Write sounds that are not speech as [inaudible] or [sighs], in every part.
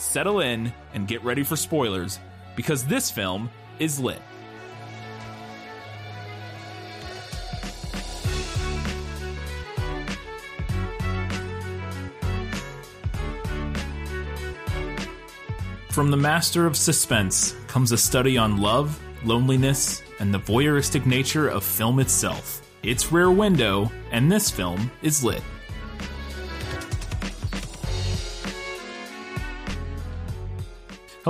settle in, and get ready for spoilers, because this film is lit. From the master of suspense comes a study on love, loneliness, and the voyeuristic nature of film itself. It's Rear Window, and this film is lit.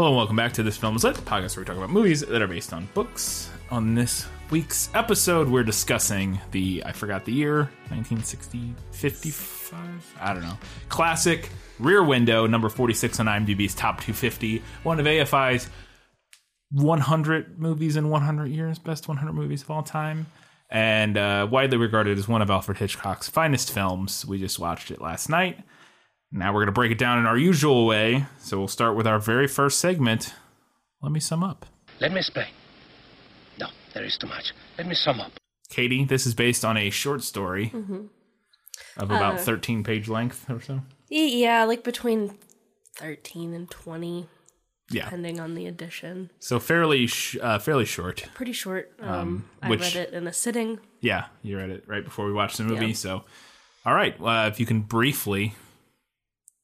Hello and welcome back to This Film is Lit, podcast where we talk about movies that are based on books. On this week's episode, we're discussing the, I forgot the year, 1960, 55? I don't know. Classic Rear Window, number 46 on IMDb's Top 250, one of AFI's 100 movies in 100 years, best 100 movies of all time, and uh, widely regarded as one of Alfred Hitchcock's finest films. We just watched it last night. Now we're going to break it down in our usual way. So we'll start with our very first segment. Let me sum up. Let me explain. No, there is too much. Let me sum up. Katie, this is based on a short story Mm-hmm. of about Uh, 13 page length or so. Yeah, like between 13 and 20, Yeah. depending on the edition. So fairly sh- uh, fairly short. Pretty short. Um, I which- read it in a sitting. Yeah, you read it right before we watched the movie. Yeah. So, all right. Uh, if you can briefly,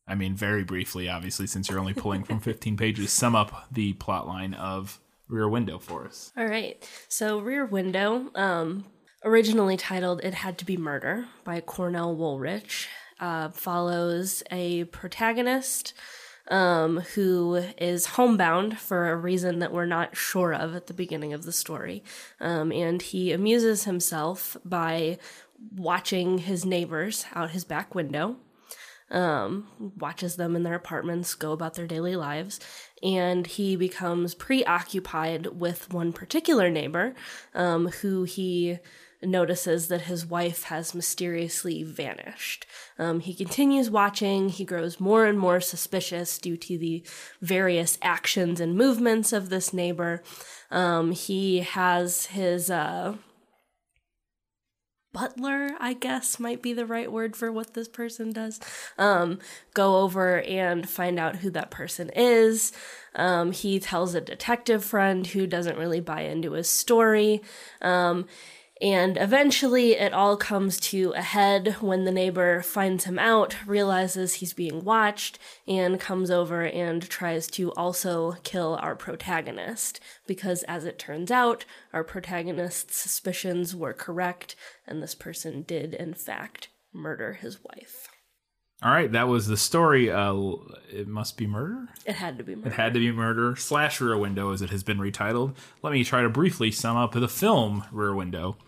I mean, very briefly, obviously, since you're only pulling from 15 pages, sum up the plot line of Rear Window for us. All right. So, Rear Window, um, originally titled It Had to Be Murder by Cornell Woolrich, uh, follows a protagonist um, who is homebound for a reason that we're not sure of at the beginning of the story. Um, and he amuses himself by watching his neighbors out his back window um, watches them in their apartments go about their daily lives, and he becomes preoccupied with one particular neighbor um, who he notices that his wife has mysteriously vanished. Um, he continues watching, he grows more and more suspicious due to the various actions and movements of this neighbor. Um, he has his, uh, butler, I guess might be the right word for what this person does, um, go over and find out who that person is. Um, he tells a detective friend who doesn't really buy into his story. Um, and eventually it all comes to a head when the neighbor finds him out, realizes he's being watched, and comes over and tries to also kill our protagonist. Because as it turns out, our protagonist's suspicions were correct, and this person did, in fact, murder his wife. All right, that was the story. Uh, it must be murder. It had to be murder. It had to be murder slash Rear Window, as it has been retitled. Let me try to briefly sum up the film Rear Window.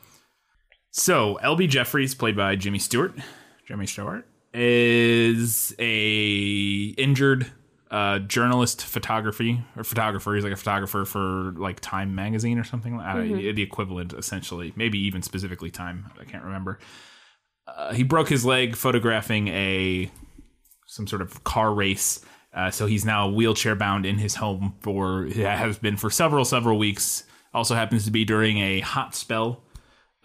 So, L.B. Jeffries, played by Jimmy Stewart, Jimmy Stewart, is a injured uh, journalist photography or photographer. He's like a photographer for like Time magazine or something. Uh, the equivalent, essentially, maybe even specifically Time. I can't remember. Uh, he broke his leg photographing a some sort of car race. Uh, so he's now wheelchair bound in his home for has been for several several weeks. Also happens to be during a hot spell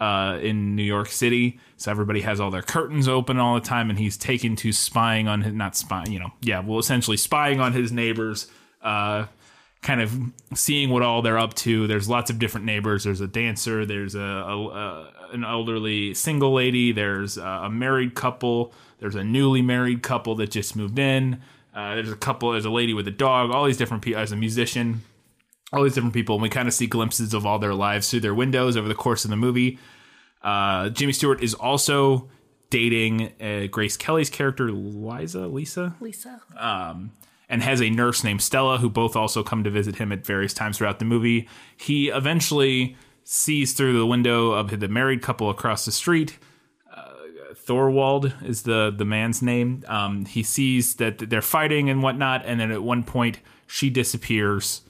uh, in New York City. So everybody has all their curtains open all the time, and he's taken to spying on his not spying, you know, yeah, well, essentially spying on his neighbors. Uh, kind of seeing what all they're up to. There's lots of different neighbors. There's a dancer. There's a, a, a an elderly single lady. There's a, married couple. There's a newly married couple that just moved in. Uh, there's a couple. There's a lady with a dog. All these different people. As a musician, all these different people, and we kind of see glimpses of all their lives through their windows over the course of the movie. Uh, Jimmy Stewart is also dating uh, Grace Kelly's character, Liza, Lisa, Lisa. and has a nurse named Stella who both also come to visit him at various times throughout the movie. He eventually sees through the window of the married couple across the street uh, Thorwald is the the man's name. Um, he sees that they're fighting and whatnot, and then at one point she disappears,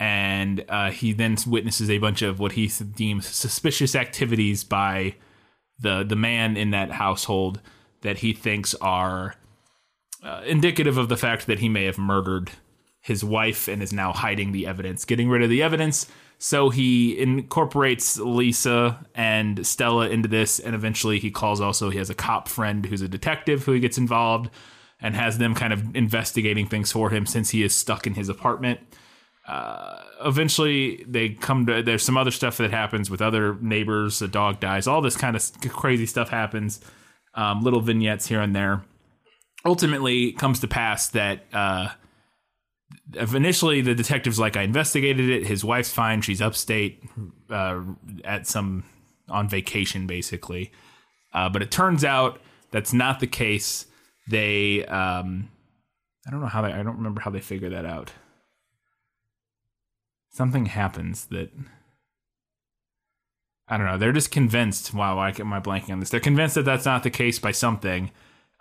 and uh, he then witnesses a bunch of what he deems suspicious activities by the the man in that household that he thinks are uh, indicative of the fact that he may have murdered his wife and is now hiding the evidence, getting rid of the evidence. So he incorporates Lisa and Stella into this, and eventually he calls also, he has a cop friend who's a detective who he gets involved and has them kind of investigating things for him since he is stuck in his apartment. Uh, eventually, they come to, there's some other stuff that happens with other neighbors, a dog dies, all this kind of crazy stuff happens, um, little vignettes here and there. Ultimately, comes to pass that, uh, initially the detective's like i investigated it. His wife's fine. She's upstate uh, at some on vacation basically. Uh, but it turns out that's not the case. They um, i don't know how they i don't remember how they figure that out something happens that i don't know they're just convinced wow why am i blanking on this they're convinced that that's not the case by something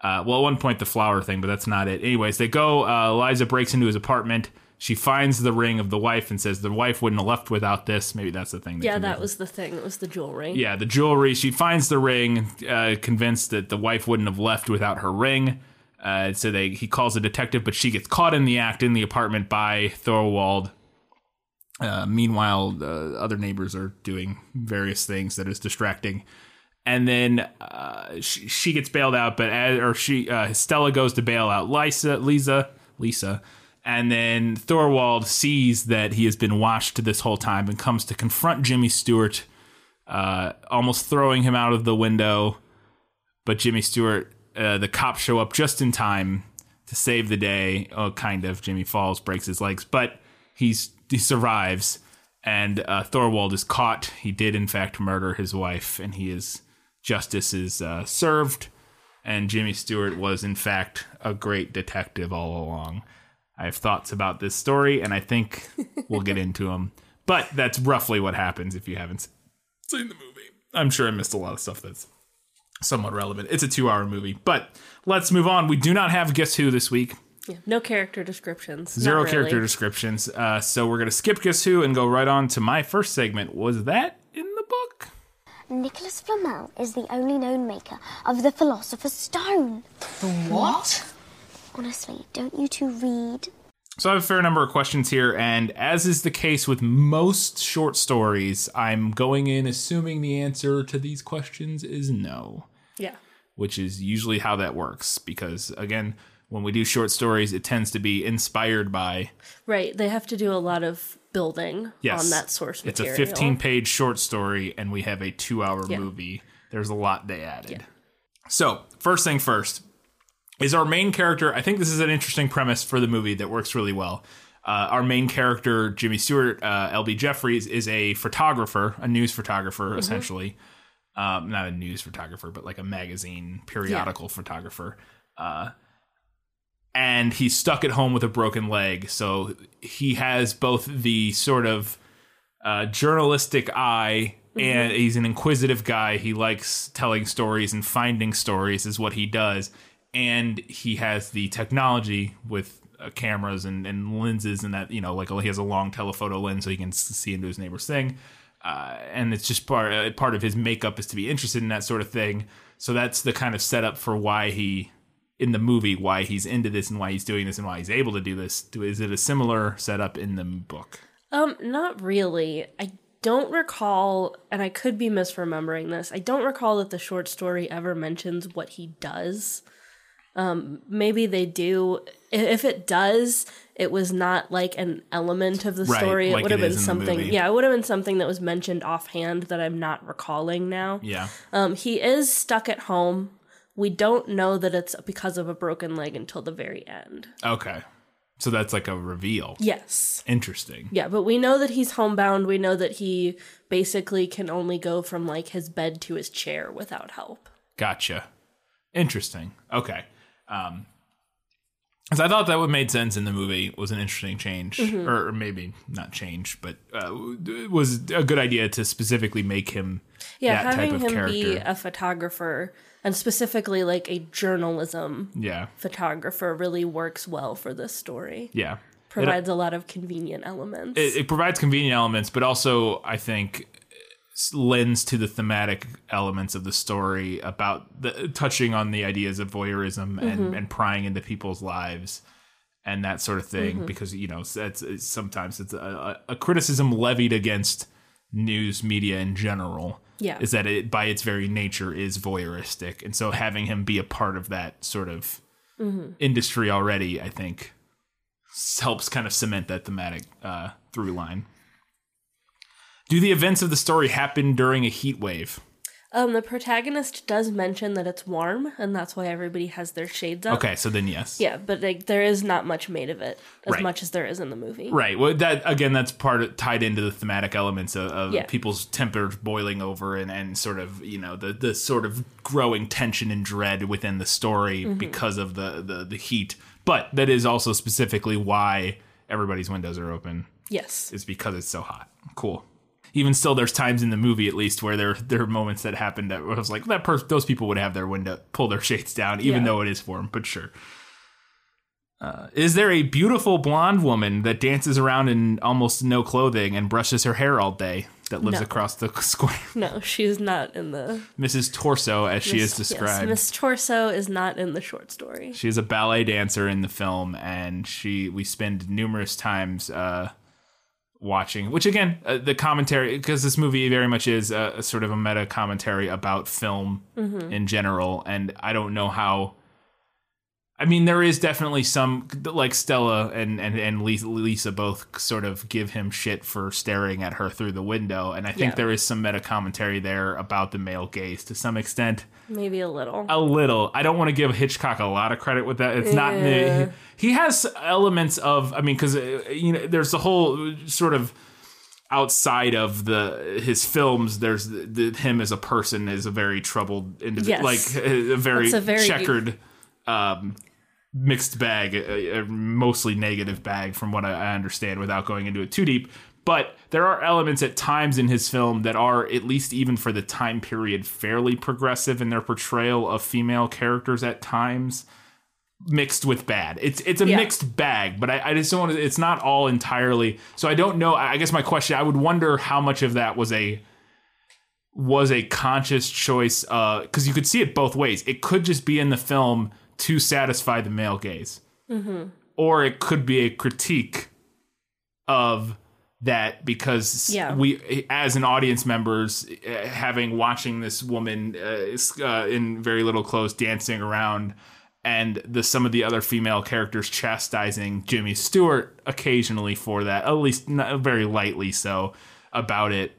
uh, well, at one point the flower thing, but that's not it. Anyways, they go. Uh, Eliza breaks into his apartment. She finds the ring of the wife and says the wife wouldn't have left without this. Maybe that's the thing. yeah, that was the thing. It was the jewelry. Yeah, the jewelry. She finds the ring, uh, convinced that the wife wouldn't have left without her ring. Uh, so they he calls a detective, but she gets caught in the act in the apartment by Thorwald. Uh, meanwhile, the other neighbors are doing various things that is distracting and then uh, she, she, gets bailed out, but as, or she uh, Stella goes to bail out Lisa, Lisa, Lisa, and then Thorwald sees that he has been watched this whole time and comes to confront Jimmy Stewart, uh, almost throwing him out of the window. But Jimmy Stewart, the cops show up just in time to save the day. Oh, kind of. Jimmy falls, breaks his legs, but he's he survives. And uh, Thorwald is caught. He did, in fact, murder his wife, and he is justice is uh, served, and Jimmy Stewart was, in fact, a great detective all along. I have thoughts about this story, and I think we'll get into them. But that's roughly what happens if you haven't seen the movie. I'm sure I missed a lot of stuff that's somewhat relevant. It's a two hour movie. But let's move on. We do not have Guess Who this week. Yeah, no character descriptions. Zero really. character descriptions. Uh, so we're going to skip Guess Who and go right on to my first segment. Was that in the book? Nicholas Flamel is the only known maker of the Philosopher's Stone. The what? Honestly, don't you two read? So I have a fair number of questions here, and as is the case with most short stories, I'm going in assuming the answer to these questions is no. Yeah. Which is usually how that works, because again, when we do short stories, it tends to be inspired by. Right. They have to do a lot of building yes. on that source material. It's a 15 page short story, and we have a two hour yeah. movie. There's a lot they added. Yeah. So, first thing first is our main character. I think this is an interesting premise for the movie that works really well. Uh, our main character, Jimmy Stewart, uh, LB Jeffries, is a photographer, a news photographer, mm-hmm. essentially. Um, not a news photographer, but like a magazine, periodical yeah. photographer. Uh, and he's stuck at home with a broken leg. So he has both the sort of uh, journalistic eye mm-hmm. and he's an inquisitive guy. He likes telling stories and finding stories, is what he does. And he has the technology with uh, cameras and, and, lenses, and that, you know, like he has a long telephoto lens so he can see into his neighbor's thing. Uh, and it's just part uh, part of his makeup is to be interested in that sort of thing. So that's the kind of setup for why he in the movie why he's into this and why he's doing this and why he's able to do this. Is it a similar setup in the book? Um, not really. I don't recall, and I could be misremembering this. I don't recall that the short story ever mentions what he does. Um, maybe they do. If it does, it was not like an element of the right, story. Like it would have been something. Yeah, it would have been something that was mentioned offhand that I'm not recalling now. Yeah. Um, he is stuck at home we don't know that it's because of a broken leg until the very end. Okay. So that's like a reveal. Yes. Interesting. Yeah, but we know that he's homebound. We know that he basically can only go from like his bed to his chair without help. Gotcha. Interesting. Okay. Um, Because I thought that what made sense in the movie was an interesting change, Mm-hmm. or maybe not change, but uh, it was a good idea to specifically make him Yeah, that type having of him character. be a photographer and specifically like a journalism yeah, photographer really works well for this story. yeah. Provides uh, a lot of convenient elements. it, it provides convenient elements, but also I think lends to the thematic elements of the story about the, touching on the ideas of voyeurism and, mm-hmm. and prying into people's lives and that sort of thing. Mm-hmm. Because you know that's sometimes it's a, a criticism levied against news media in general. Yeah. is that it by its very nature is voyeuristic, and so having him be a part of that sort of industry already, I think helps kind of cement that thematic uh, through line. Do the events of the story happen during a heat wave? Um, the protagonist does mention that it's warm, and that's why everybody has their shades up. Okay, so then yes. Yeah, but like there is not much made of it as Right. much as there is in the movie. Right. Well, that again, that's part of, tied into the thematic elements of, of Yeah. people's tempers boiling over and, and sort of you know the the sort of growing tension and dread within the story Mm-hmm. because of the, the the heat. But that is also specifically why everybody's windows are open. Yes. is because it's so hot. Cool. Even still, there's times in the movie, at least, where there there are moments that happened that I was like, that person, those people would have their window pull their shades down, even Yeah. though it is for them. But sure. Uh, is there a beautiful blonde woman that dances around in almost no clothing and brushes her hair all day that lives No. across the [laughs] square? No, she's not in the. Mrs. Torso, as she is described. Yes, Miss Torso is not in the short story. She is a ballet dancer in the film, and she we spend numerous times uh, watching. Which again, uh, the commentary because this movie very much is a, a sort of a meta commentary about film in general, and I don't know how. I mean, there is definitely some like Stella and and and Lisa, both sort of give him shit for staring at her through the window, and I think Yeah. there is some meta commentary there about the male gaze to some extent Maybe a little. a little. I don't want to give Hitchcock a lot of credit with that. It's not. Yeah. He has elements of. I mean, because you know, there's the whole sort of outside of the his films. There's the, the, him as a person is a very troubled individual, Yes. like a very, a very- checkered. Um, mixed bag, a, a mostly negative bag, from what I, I understand, without going into it too deep. But there are elements at times in his film that are, at least even for the time period, fairly progressive in their portrayal of female characters at times, mixed with bad. It's it's a Yeah. mixed bag, but I, I just don't want to. It's not all entirely. So I don't know. I guess my question, I would wonder how much of that was a was a conscious choice uh because you could see it both ways. It could just be in the film to satisfy the male gaze, or it could be a critique of that because Yeah. we as an audience members uh, having watching this woman uh, uh, in very little clothes dancing around and the some of the other female characters chastising Jimmy Stewart occasionally for that at least not, very lightly so about it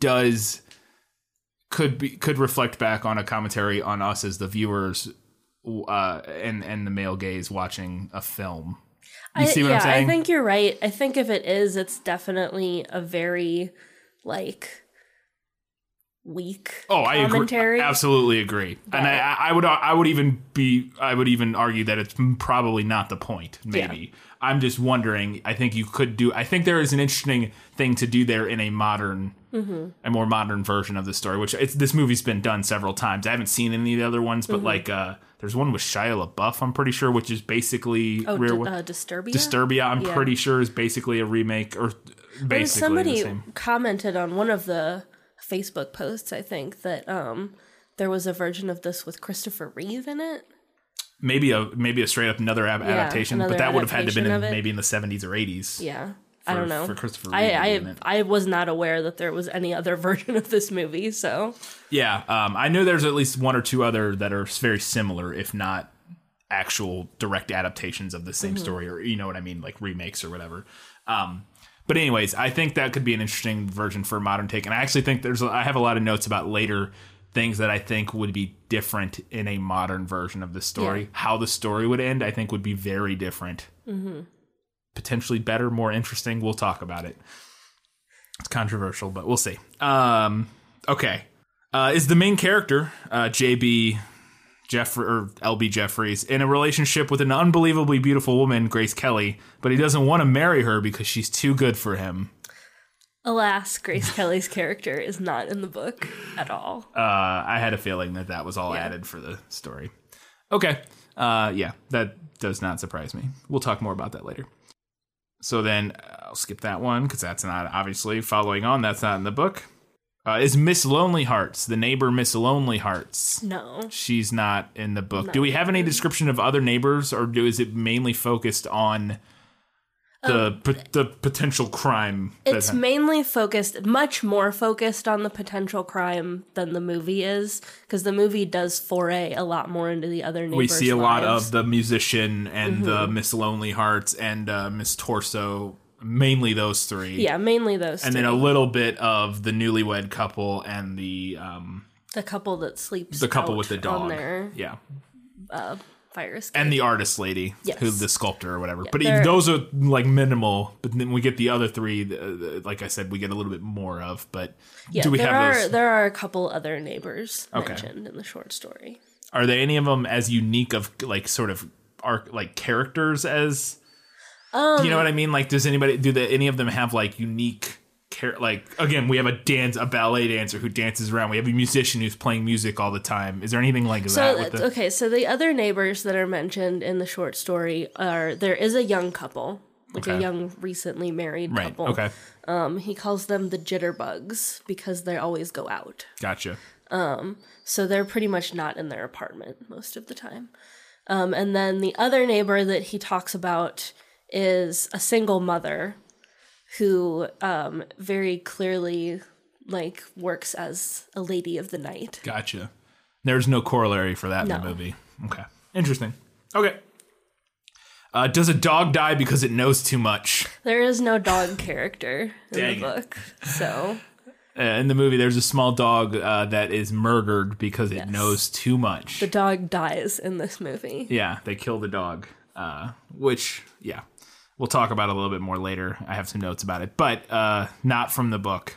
does could be could reflect back on a commentary on us as the viewers uh, and and the male gaze watching a film. You I, see what yeah, I'm saying? I think you're right. I think if it is, it's definitely a very like weak Oh, I agree. commentary. Absolutely agree. And I, I would, I would even be, I would even argue that it's probably not the point. Maybe I'm just wondering. I think you could do. I think there is an interesting thing to do there in a modern, Mm-hmm. a more modern version of the story. Which it's this movie's been done several times. I haven't seen any of the other ones, Mm-hmm. but like, uh, there's one with Shia LaBeouf. I'm pretty sure, which is basically Oh, Rear D- uh, Disturbia. Disturbia. I'm Yeah. pretty sure is basically a remake or basically somebody commented on one of the Facebook posts. I think that um there was a version of this with Christopher Reeve in it. Maybe a maybe a straight up another ab- adaptation, but that would have had to been in, maybe in the 70s or 80s. Yeah. I don't know. for Christopher Reeve I to be in I. I was not aware that there was any other [laughs] version of this movie. So Yeah, um, I know there's at least one or two other that are very similar, if not actual direct adaptations of the same Mm-hmm. story, or you know what I mean, like remakes or whatever. Um, but anyways, I think that could be an interesting version for a modern take, and I actually think there's I have a lot of notes about later things that I think would be different in a modern version of the story. Yeah. How the story would end, I think, would be very different. Mm-hmm. Potentially better, more interesting. We'll talk about it. It's controversial, but we'll see. Um, okay. Uh, is the main character uh, JB Jeff or LB Jeffries in a relationship with an unbelievably beautiful woman, Grace Kelly, but he doesn't want to marry her because she's too good for him. Alas, Grace Kelly's character is not in the book at all. Uh, I had a feeling that that was all added for the story. Okay. Uh, yeah, that does not surprise me. We'll talk more about that later. So then uh, I'll skip that one because that's not obviously following on. That's not in the book. Uh, is Miss Lonely Hearts the neighbor? Miss Lonely Hearts. No. She's not in the book. Do we have any description of other neighbors, or do is it mainly focused on the p- the potential crime? It's mainly focused, much more focused on the potential crime than the movie is, because the movie does foray a lot more into the other we see a lot of the musician and the Mm-hmm. Miss Lonely Hearts and uh, Miss Torso, mainly those three. yeah, mainly those. and two. then a little bit of the newlywed couple and the um the couple that sleeps. the couple with the dog. Yeah, fire escape. and the artist lady, Yes. who the sculptor or whatever. but even, those are like minimal. But then we get the other three. Uh, like I said, we get a little bit more of. But yeah, do we there have are those? there are a couple other neighbors Okay. mentioned in the short story. Are there any of them as unique of like sort of arc like characters as? Um, do you know what I mean? Like, does anybody do the, any of them have like unique? Like again, we have a dance, a ballet dancer who dances around. We have a musician who's playing music all the time. Is there anything like So that? The, okay, so the other neighbors that are mentioned in the short story are there is a young couple, like a young recently married right. couple. Okay. Um, he calls them the jitterbugs because they always go out. Gotcha. So they're pretty much not in their apartment most of the time. Um, and then the other neighbor that he talks about is a single mother who um, very clearly like works as a lady of the night. Gotcha. There's no corollary for that in the movie. Okay. Interesting. Okay. Uh, does a dog die because it knows too much? There is no dog character in Dang the book, so Uh, in the movie, there's a small dog uh, that is murdered because it knows too much. the dog dies in this movie. yeah, they kill the dog, uh, which, yeah, we'll talk about a little bit more later. I have some notes about it, but uh, not from the book.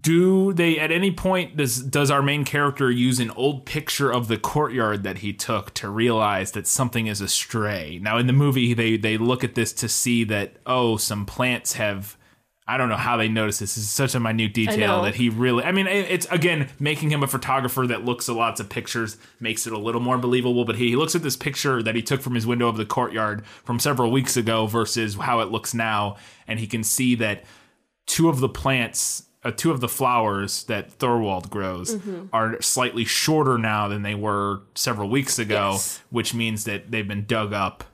Do they at any point does does our main character use an old picture of the courtyard that he took to realize that something is astray? Now in the movie they they look at this to see that oh some plants have I don't know how they notice this. This is such a minute detail that he really I mean, it's again making him a photographer that looks at lots of pictures makes it a little more believable but he, he looks at this picture that he took from his window of the courtyard from several weeks ago versus how it looks now and he can see that two of the plants, uh, two of the flowers that Thorwald grows Mm-hmm. are slightly shorter now than they were several weeks ago, Yes. which means that they've been dug up,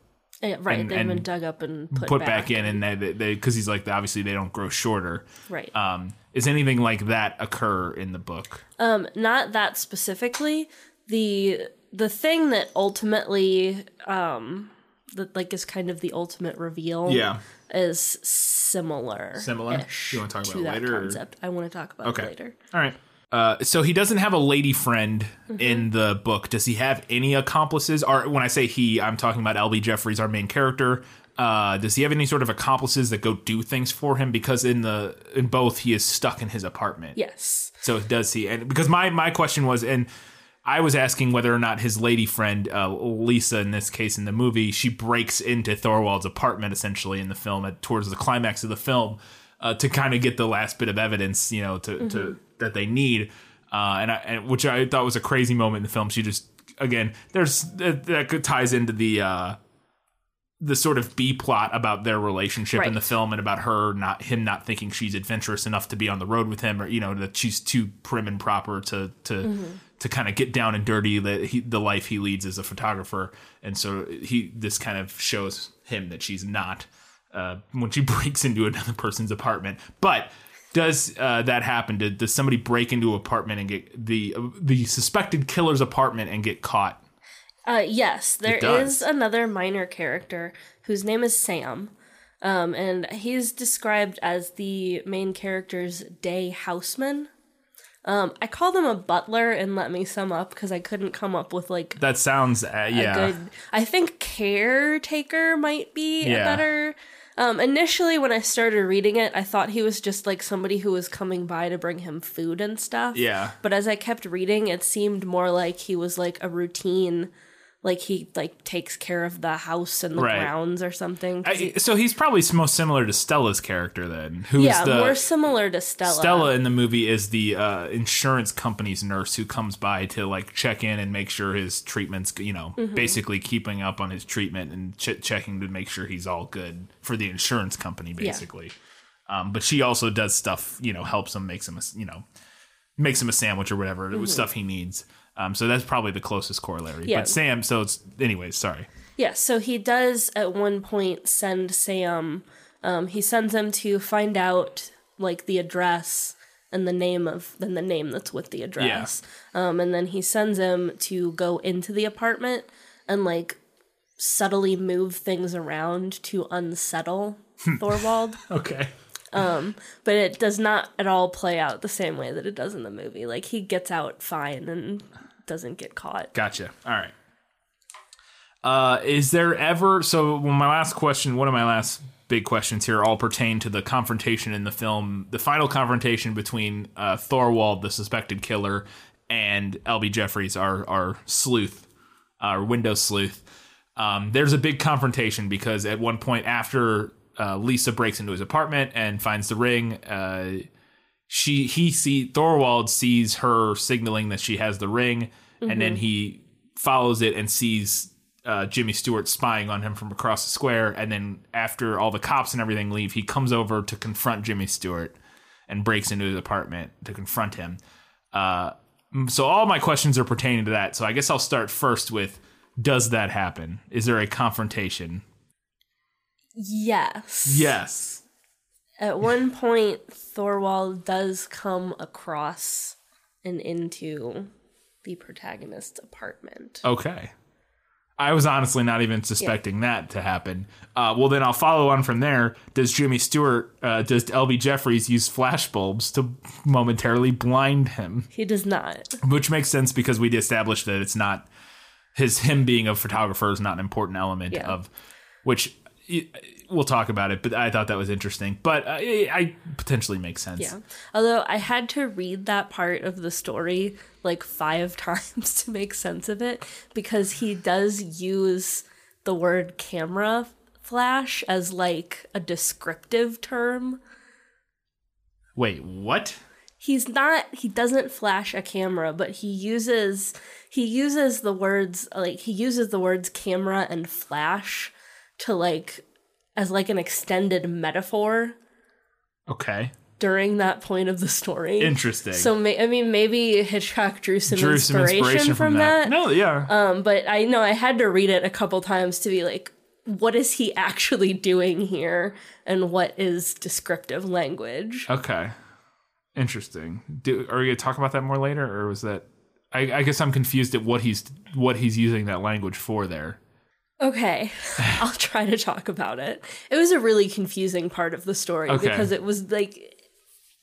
Yeah, right, And- they've been dug up and put, put back, in, and they they because he's like obviously they don't grow shorter. right. Um, is anything like that occur in the book? Um, not that specifically. The the thing that ultimately um that like is kind of the ultimate reveal Yeah. is similar. Similar? You talk about to it that later, or- concept. I want to talk about Okay. it later. All right. Uh, so he doesn't have a lady friend Mm-hmm. in the book. Does he have any accomplices? Or when I say he, I'm talking about LB Jeffries, our main character. Uh, does he have any sort of accomplices that go do things for him? Because in the in both, he is stuck in his apartment. Yes. So does he? And because my my question was, and I was asking whether or not his lady friend uh, Lisa, in this case in the movie, she breaks into Thorwald's apartment essentially in the film at towards the climax of the film uh, to kind of get the last bit of evidence, you know, to, to that they need, uh, and I and which I thought was a crazy moment in the film. She just again, there's that, that ties into the. Uh, the sort of B plot about their relationship in the film and about her not him not thinking she's adventurous enough to be on the road with him or you know that she's too prim and proper to to to kind of get down and dirty the he, the life he leads as a photographer and so he this kind of shows him that she's not uh, when she [laughs] breaks into another person's apartment but does uh, that happen? Did, does somebody break into an apartment and get the the suspected killer's apartment and get caught? Uh, yes, there is another minor character whose name is Sam. Um, and he's described as the main character's day houseman. Um, I called him a butler and let me sum up because I couldn't come up with like That sounds uh, yeah. good. I think caretaker might be Yeah. a better Um, initially, when I started reading it, I thought he was just like somebody who was coming by to bring him food and stuff. Yeah. But as I kept reading, it seemed more like he was like a routine, like he like takes care of the house and the Right. grounds or something. 'Cause he- so he's probably most similar to Stella's character then, who's yeah, the more similar to Stella. Stella in the movie is the uh, insurance company's nurse who comes by to like check in and make sure his treatment's you know Mm-hmm. basically keeping up on his treatment and ch- checking to make sure he's all good for the insurance company basically. Um, but she also does stuff you know helps him makes him a, you know makes him a sandwich or whatever stuff he needs. Um, so that's probably the closest corollary. Yeah. But Sam, so it's anyways. Sorry. Yeah, so he does at one point send Sam. Um, he sends him to find out like the address and the name of then the name that's with the address. Um, and then he sends him to go into the apartment and like subtly move things around to unsettle Thorwald. [laughs] Okay. Um, But it does not at all play out the same way that it does in the movie. Like he gets out fine and doesn't get caught. Gotcha. All right. Uh, is there ever so? Well, my last question, one of my last big questions here, all pertain to the confrontation in the film, the final confrontation between uh, Thorwald, the suspected killer, and L.B. Jeffries, our our sleuth, our window sleuth. Um, there's a big confrontation because at one point after uh, Lisa breaks into his apartment and finds the ring, uh, she he see Thorwald sees her signaling that she has the ring, and then he follows it and sees uh, Jimmy Stewart spying on him from across the square. And then after all the cops and everything leave, he comes over to confront Jimmy Stewart and breaks into his apartment to confront him. Uh, so all my questions are pertaining to that. So I guess I'll start first with: Does that happen? Is there a confrontation? Yes. Yes. At one point, Thorwald does come across and into the protagonist's apartment. Okay. I was honestly not even suspecting that to happen. Uh, well, then I'll follow on from there. Does Jimmy Stewart, uh, does LB Jeffries use flashbulbs to momentarily blind him? He does not. Which makes sense because we established that it's not his him being a photographer is not an important element Yeah. of which we'll talk about it. But I thought that was interesting. But uh, I, I potentially makes sense. Yeah. Although I had to read that part of the story like five [laughs] times to make sense of it because he does use the word camera flash as like a descriptive term. Wait, what? he's not he doesn't flash a camera but he uses he uses the words like he uses the words camera and flash to like as like an extended metaphor Okay, during that point of the story interesting. so may, i mean maybe hitchcock drew some, Drew some inspiration, from, that, No, yeah. um but i know i had to read it a couple times to be like what is he actually doing here and what is descriptive language Okay. Interesting. Do, are we gonna talk about that more later, or was that? I, I guess I'm confused at what he's what he's using that language for there. Okay, [laughs] I'll try to talk about it. It was a really confusing part of the story Okay. because it was like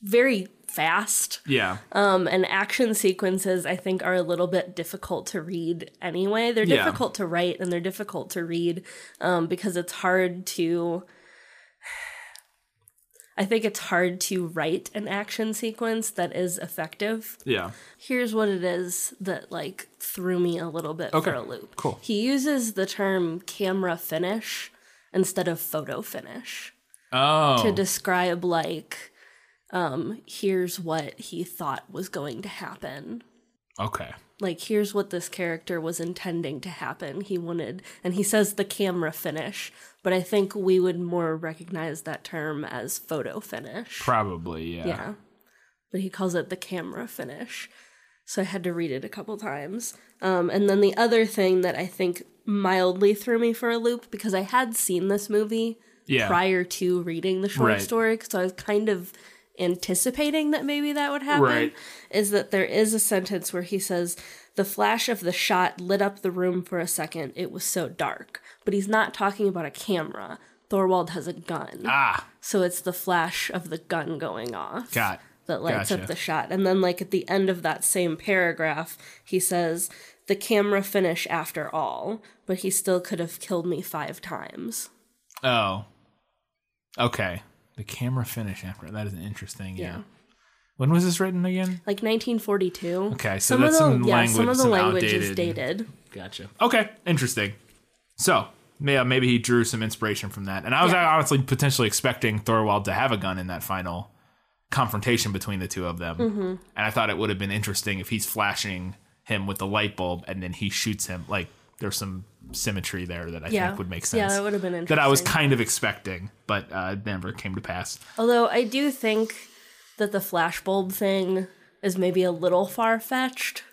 very fast. Yeah. Um, and action sequences I think are a little bit difficult to read anyway. They're Yeah. difficult to write and they're difficult to read um, because it's hard to. I think it's hard to write an action sequence that is effective. Yeah. Here's what it is that like threw me a little bit Okay, for a loop. cool. He uses the term camera finish instead of photo finish Oh. to describe like um here's what he thought was going to happen. okay. Like here's what this character was intending to happen. He wanted and he says the camera finish, but I think we would more recognize that term as photo finish. Probably. Yeah. Yeah. But he calls it the camera finish. So I had to read it a couple times. Um, and then the other thing that I think mildly threw me for a loop because I had seen this movie Yeah. prior to reading the short Right. story, so I was kind of anticipating that maybe that would happen. Right. Is that there is a sentence where he says, The flash of the shot lit up the room for a second. It was so dark. But he's not talking about a camera. Thorwald has a gun. Ah. So it's the flash of the gun going off Got. that lights Gotcha. up the shot. And then, like, at the end of that same paragraph, he says, The camera finish after all, but he still could have killed me five times. Oh. Okay. The camera finish after that is interesting. Yeah. Yeah. When was this written again? Like 1942. Okay, so some that's of the some yeah, language, some of the some language is dated. Gotcha. Okay, interesting. So, yeah, maybe he drew some inspiration from that. And I was Yeah. honestly potentially expecting Thorwald to have a gun in that final confrontation between the two of them. Mm-hmm. And I thought it would have been interesting if he's flashing him with the light bulb and then he shoots him. Like, there's some symmetry there that I Yeah. think would make sense. Yeah, that would have been That I was kind of expecting, but uh, never came to pass. Although I do think that the flashbulb thing is maybe a little far fetched.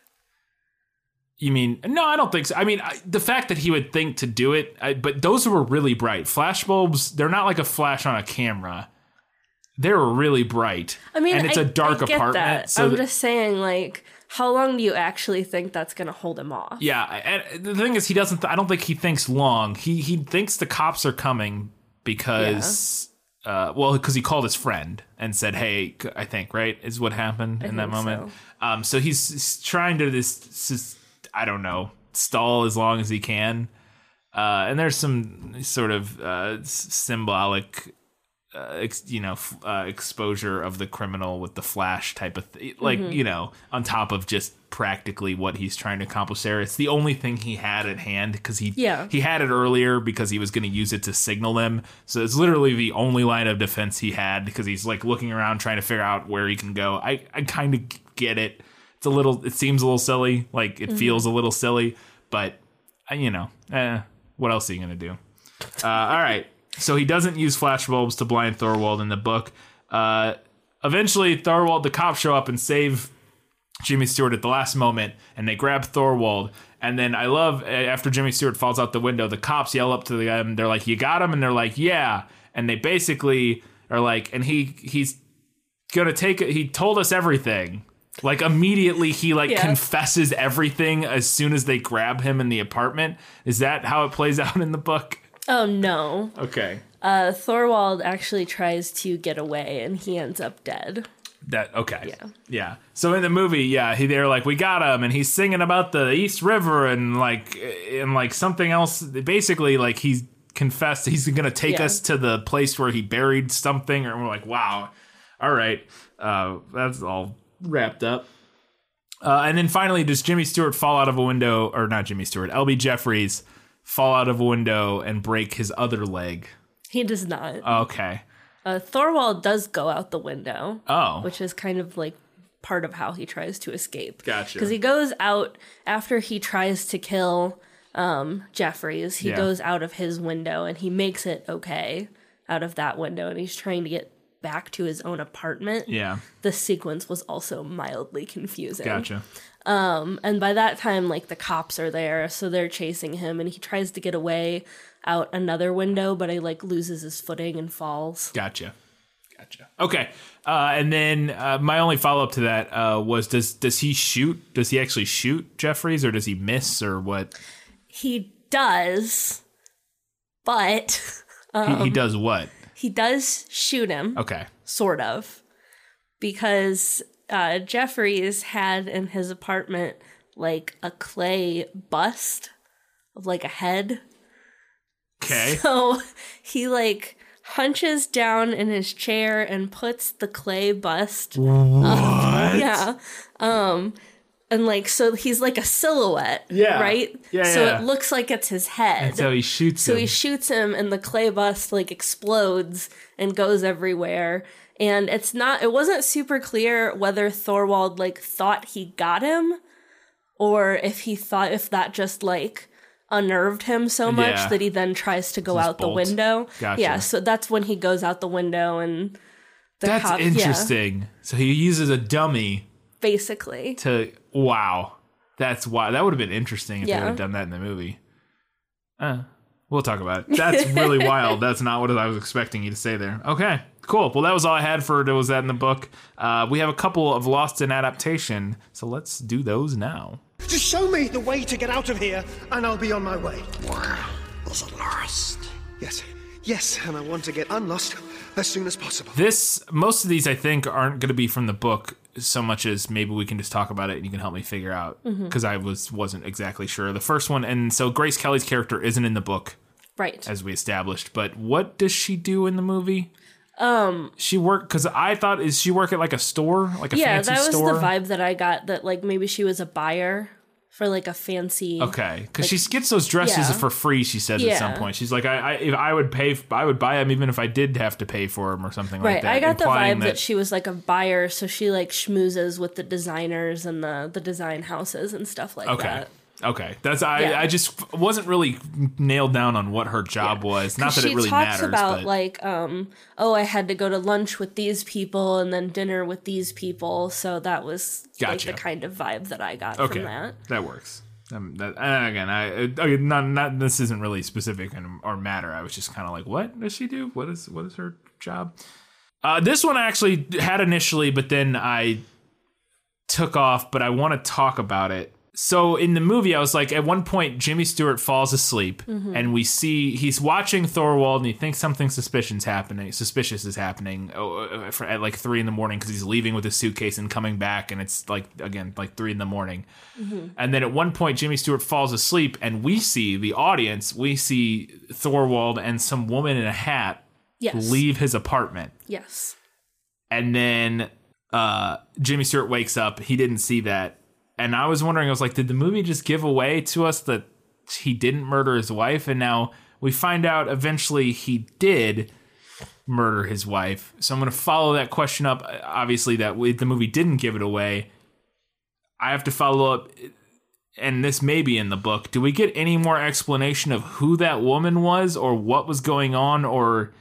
You mean no? I don't think so. I mean, I, the fact that he would think to do it, I, but those were really bright flashbulbs. They're not like a flash on a camera. They were really bright. I mean, and it's I- a dark I get apartment. That. So I'm th- just saying, like, how long do you actually think that's going to hold him off? yeah, and the thing is, he doesn't. I don't think he thinks long. He he thinks the cops are coming because. Uh, well, because he called his friend and said, "Hey, I think right is what happened in that moment." Um, so he's, he's trying to this, this, I don't know, stall as long as he can. Uh, and there's some sort of uh, symbolic, uh, ex, you know, f- uh, exposure of the criminal with the flash type of thing, like you know, on top of just practically what he's trying to accomplish there. It's the only thing he had at hand because he Yeah. he had it earlier because he was going to use it to signal them. So it's literally the only line of defense he had because he's like looking around trying to figure out where he can go. I I kind of get it. It's a little. It seems a little silly. Like it feels a little silly, but uh, you know, eh, what else are you gonna do? Uh, all right. So he doesn't use flashbulbs to blind Thorwald in the book. Uh, eventually, Thorwald, the cops show up and save Jimmy Stewart at the last moment, and they grab Thorwald. And then I love after Jimmy Stewart falls out the window, the cops yell up to them. They're like, "You got him!" And they're like, "Yeah." And they basically are like, and he he's gonna take it. He told us everything. Like immediately, he like Yeah. confesses everything as soon as they grab him in the apartment. Is that how it plays [laughs] out in the book? Oh, no. Okay. Uh, Thorwald actually tries to get away and he ends up dead. That okay. Yeah. Yeah. So in the movie, yeah, he they're like, we got him, and he's singing about the East River and like and like something else. Basically, like he's confessed he's gonna take Yeah. us to the place where he buried something, and we're like, wow, all right, uh, that's all wrapped up. Uh, and then finally, does Jimmy Stewart fall out of a window, or not Jimmy Stewart? LB Jeffries fall out of a window and break his other leg. He does not. Okay. Uh, Thorwald does go out the window, Oh. which is kind of like part of how he tries to escape. Gotcha. Because he goes out after he tries to kill um, Jeffries. He Yeah. goes out of his window and he makes it okay out of that window, and he's trying to get back to his own apartment. yeah. The sequence was also mildly confusing. Gotcha. And by that time, like the cops are there, so they're chasing him, and he tries to get away out another window, but he like loses his footing and falls. Gotcha. Gotcha. Okay. Uh, and then uh, my only follow up to that uh, was does does he shoot? Does he actually shoot Jeffries or does he miss or what? He does, but he, he does what? he does shoot him, Okay. sort of, because uh, Jeffries had in his apartment like a clay bust of like a head. Okay. [laughs] So he like hunches down in his chair and puts the clay bust. What? [laughs] yeah. Um and like so he's like a silhouette. Yeah. Right? Yeah, So yeah. it looks like it's his head. So he shoots So him. he shoots him, and the clay bust like explodes and goes everywhere. And it's not. It wasn't super clear whether Thorwald like thought he got him, or if he thought if that just like unnerved him so much Yeah. that he then tries to go Just out the window. Gotcha. Yeah. So that's when he goes out the window, and the That's cop- yeah, interesting. So he uses a dummy basically. to wow. That's why that would have been interesting if they Yeah. would have done that in the movie. Uh, we'll talk about it. That's really [laughs] wild. That's not what I was expecting you to say there. Okay, cool. Well, that was all I had for was that in the book. Uh, we have a couple of lost in adaptation, so let's do those now. Just show me the way to get out of here, and I'll be on my way. Is it lost? Yes, yes, and I want to get unlost as soon as possible. This most of these I think aren't going to be from the book so much as maybe we can just talk about it and you can help me figure out because I was wasn't exactly sure. The first one and so Grace Kelly's character isn't in the book Right. as we established. But what does she do in the movie? Um, she work because I thought is she work at like a store, like a yeah, fancy that was store. the vibe that I got. That like maybe she was a buyer for like a fancy. Okay, because she gets those dresses yeah. for free. She says at some point, she's like, I, I, if I would pay, I would buy them even if I did have to pay for them or something Right, like that. I got the vibe that, she was like a buyer, so she like schmoozes with the designers and the the design houses and stuff like Okay. that. Okay, that's I. Yeah. I just wasn't really nailed down on what her job was. Not that it really talks matters, about but like, um, oh, I had to go to lunch with these people and then dinner with these people, so that was Gotcha. like the kind of vibe that I got okay, from that. that works. Um, that, again, I not not this isn't really specific and or matter. I was just kind of like, what does she do? What is what is her job? Uh, this one I actually had initially, but then I took off. But I want to talk about it. So in the movie, I was like, at one point, Jimmy Stewart falls asleep, and we see he's watching Thorwald, and he thinks something suspicious happening. Suspicious is happening uh, for, at like three in the morning because he's leaving with his suitcase and coming back, and it's like again like three in the morning. And then at one point, Jimmy Stewart falls asleep, and we see the audience. We see Thorwald and some woman in a hat Yes. leave his apartment Yes. and then uh Jimmy Stewart wakes up. He didn't see that, and I was wondering. I was like, did the movie just give away to us that he didn't murder his wife? And now we find out eventually he did murder his wife. So I'm going to follow that question up. Obviously, that the movie didn't give it away. I have to follow up. And this may be in the book. Do we get any more explanation of who that woman was, or what was going on, or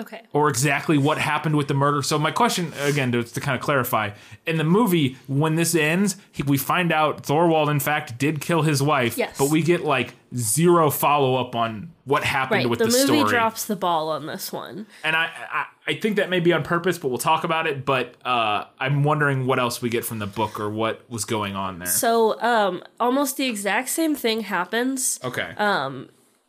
Okay. or exactly what happened with the murder. So my question again to, to kind of clarify, in the movie when this ends, he, we find out Thorwald in fact did kill his wife, Yes. but we get like zero follow up on what happened Right. with The, the, movie story. drops the ball on this one. And I, I I think that may be on purpose, but we'll talk about it, but uh, I'm wondering what else we get from the book or what was going on there. So, um, almost the exact same thing happens. okay.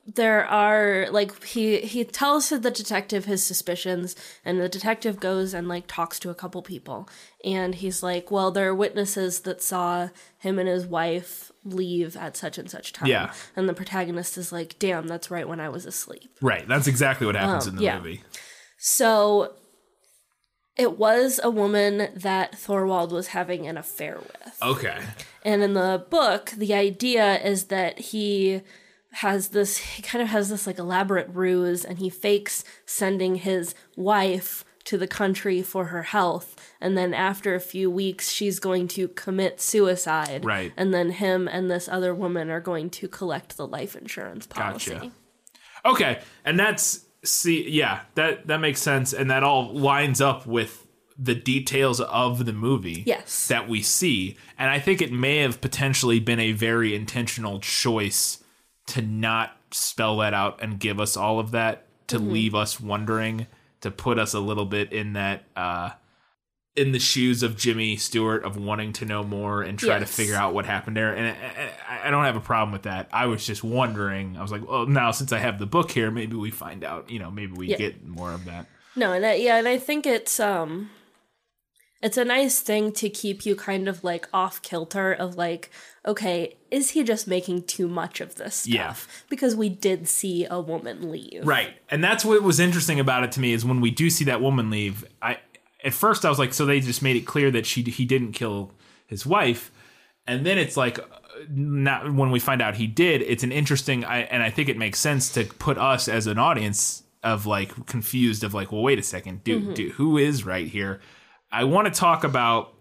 There are like he he tells the detective his suspicions and the detective goes and like talks to a couple people and he's like well there are witnesses that saw him and his wife leave at such and such time Yeah. and the protagonist is like damn that's right when i was asleep right. That's exactly what happens in the um, yeah. movie. so it was a woman that thorwald was having an affair with Okay. and in the book, the idea is that he has this, he kind of has this like elaborate ruse and he fakes sending his wife to the country for her health. And then after a few weeks, she's going to commit suicide. Right. And then him and this other woman are going to collect the life insurance policy. Gotcha. Okay, and that's see, yeah, that that makes sense, and that all lines up with the details of the movie. Yes. that we see, and I think it may have potentially been a very intentional choice to not spell that out and give us all of that, to Mm-hmm. leave us wondering, to put us a little bit in that. uh in the shoes of Jimmy Stewart of wanting to know more and try to figure out what happened there. And I, I- I don't have a problem with that. I was just wondering. I was like, well, now since I have the book here, maybe we find out. You know, maybe we Yeah. get more of that. No, and I, yeah, and I think it's um it's a nice thing to keep you kind of like off kilter of like, okay, is he just making too much of this stuff? Yeah. Because we did see a woman leave. Right. And that's what was interesting about it to me is when we do see that woman leave, I at first I was like, so they just made it clear that she he didn't kill his wife, and then it's like. Not when we find out he did, it's an interesting, I, and I think it makes sense to put us as an audience of like confused of like, well, wait a second, dude, mm-hmm. dude who is right here? I want to talk about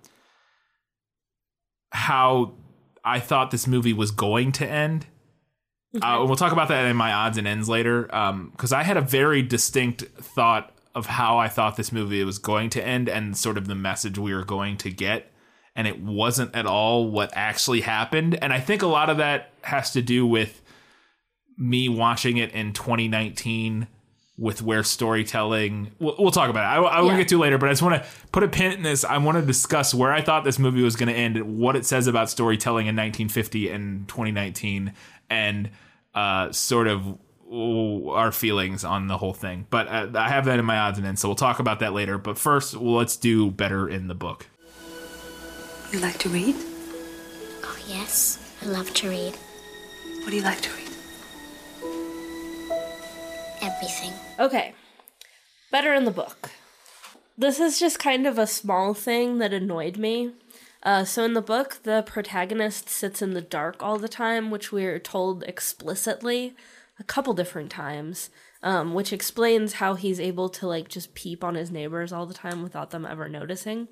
how I thought this movie was going to end. Uh, we'll talk about that in my odds and ends later, because I had a very distinct thought of how I thought this movie was going to end and sort of the message we were going to get, and it wasn't at all what actually happened. And I think a lot of that has to do with me watching it in 2019 with where storytelling we'll, we'll talk about it i, I will Yeah. get to later but i just want to put a pin in this i want to discuss where i thought this movie was going to end what it says about storytelling in 1950 and 2019 and uh, sort of our feelings on the whole thing but uh, i have that in my odds and ends so we'll talk about that later but first well, let's do better in the book You like to read? Oh, yes. I love to read. What do you like to read? Everything. Okay. Better in the book. This is just kind of a small thing that annoyed me. Uh, so in the book, the protagonist sits in the dark all the time, which we're told explicitly a couple different times, um, which explains how he's able to like just peep on his neighbors all the time without them ever noticing.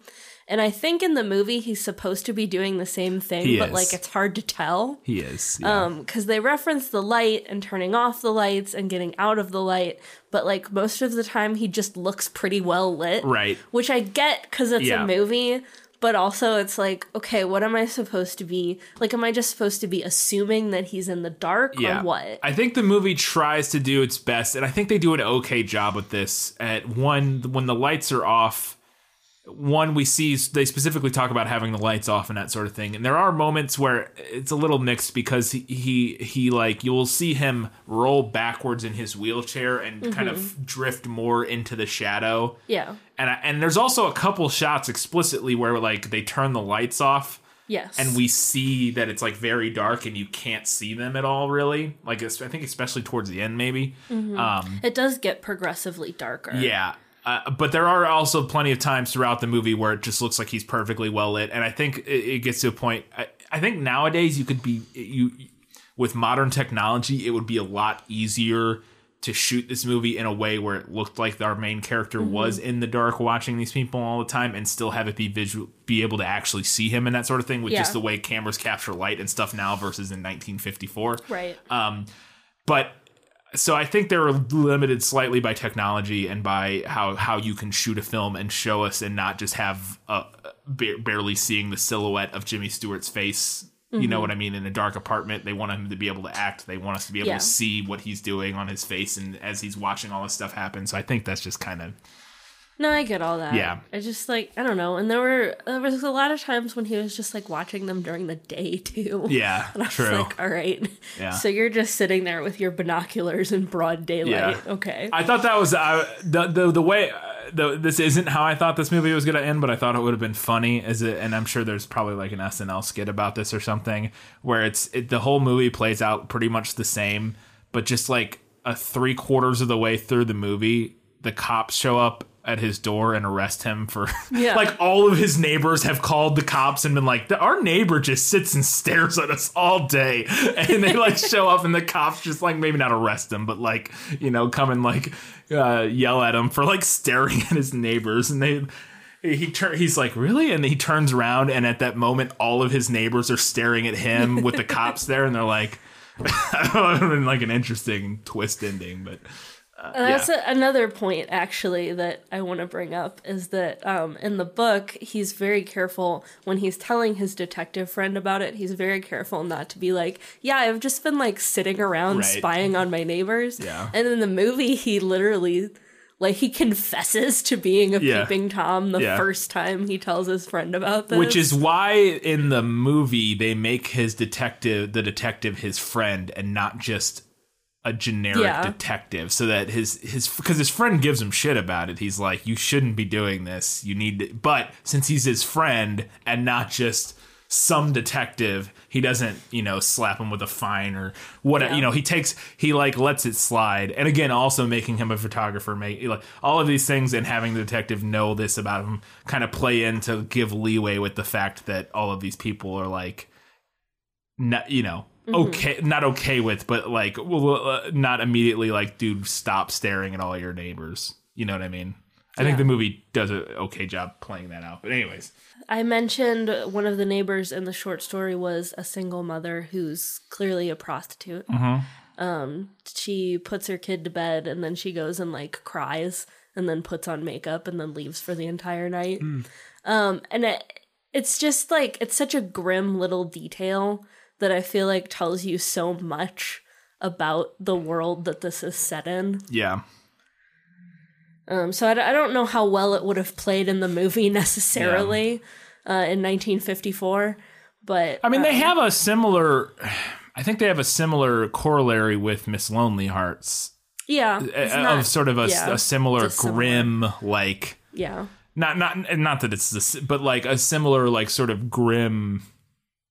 And I think in the movie he's supposed to be doing the same thing, He but is. like it's hard to tell. He is. yeah. Um, because they reference the light and turning off the lights and getting out of the light, but like most of the time he just looks pretty well lit. Right. Which I get because it's Yeah. a movie, but also it's like, okay, what am I supposed to be? Like, am I just supposed to be assuming that he's in the dark yeah. or what? I think the movie tries to do its best, and I think they do an okay job with this. At one, when the lights are off, one we see they specifically talk about having the lights off and that sort of thing. And there are moments where it's a little mixed because he he, he like you will see him roll backwards in his wheelchair and kind of drift more into the shadow. yeah. And I, and there's also a couple shots explicitly where like they turn the lights off Yes. and we see that it's like very dark and you can't see them at all really like i think especially towards the end maybe um it does get progressively darker. yeah uh, but there are also plenty of times throughout the movie where it just looks like he's perfectly well lit. And i think it, it gets to a point I, I think nowadays you could be you with modern technology it would be a lot easier to shoot this movie in a way where it looked like our main character was in the dark watching these people all the time and still have it be visual be able to actually see him and that sort of thing with just the way cameras capture light and stuff now versus in 1954 Right. um, but so I think they're limited slightly by technology and by how how you can shoot a film and show us and not just have uh, ba- barely seeing the silhouette of Jimmy Stewart's face. You know what I mean? In a dark apartment, they want him to be able to act. They want us to be able Yeah. to see what he's doing on his face and as he's watching all this stuff happen. So I think that's just kind of No, I get all that. Yeah. I just like I don't know, and there were there was a lot of times when he was just like watching them during the day too. [laughs] yeah, And I was true. like, all right. Yeah. So you're just sitting there with your binoculars in broad daylight. Yeah. Okay. I thought that was uh, the the the way. Uh, the, this isn't how I thought this movie was going to end, but I thought it would have been funny. As it, and I'm sure there's probably like an SNL skit about this or something, where it's it, the whole movie plays out pretty much the same, but just like a three quarters of the way through the movie, the cops show up at his door and arrest him for [laughs] Yeah. like all of his neighbors have called the cops and been like our neighbor just sits and stares at us all day. [laughs] And they like show up and the cops just like maybe not arrest him but like you know come and like uh, yell at him for like staring [laughs] at his neighbors. And they he turn he's like really? And he turns around and at that moment all of his neighbors are staring at him with the cops there. And they're like that would have been like an interesting twist ending but uh, that's yeah. a, another point actually that I want to bring up is that um, in the book he's very careful when he's telling his detective friend about it. He's very careful not to be like, "Yeah, I've just been like sitting around Right. spying on my neighbors." Yeah. And in the movie, he literally like he confesses to being a Yeah. peeping tom the Yeah. first time he tells his friend about this. Which is why in the movie they make his detective the detective his friend and not just a generic Yeah. detective so that his his because his friend gives him shit about it he's like you shouldn't be doing this you need to, but since he's his friend and not just some detective he doesn't you know slap him with a fine or what Yeah. you know he takes he like lets it slide and again also making him a photographer make like all of these things and having the detective know this about him kind of play in to give leeway with the fact that all of these people are like not you know okay not okay with but like well, uh, not immediately like dude stop staring at all your neighbors. You know what i mean? I think the movie does an okay job playing that out. But anyways. I mentioned one of the neighbors in the short story was a single mother who's clearly a prostitute. Um, she puts her kid to bed and then she goes and like cries and then puts on makeup and then leaves for the entire night. Um, and it, it's just like it's such a grim little detail that I feel like tells you so much about the world that this is set in. yeah. Um, so I don't know how well it would have played in the movie [laughs] necessarily uh, in 1954, but i mean they um, have a similar [sighs] i think they have a similar corollary with miss lonely hearts. Yeah, it's uh, not- of sort of a, yeah, a similar grim like yeah, not not not that it's this but like a similar like sort of grim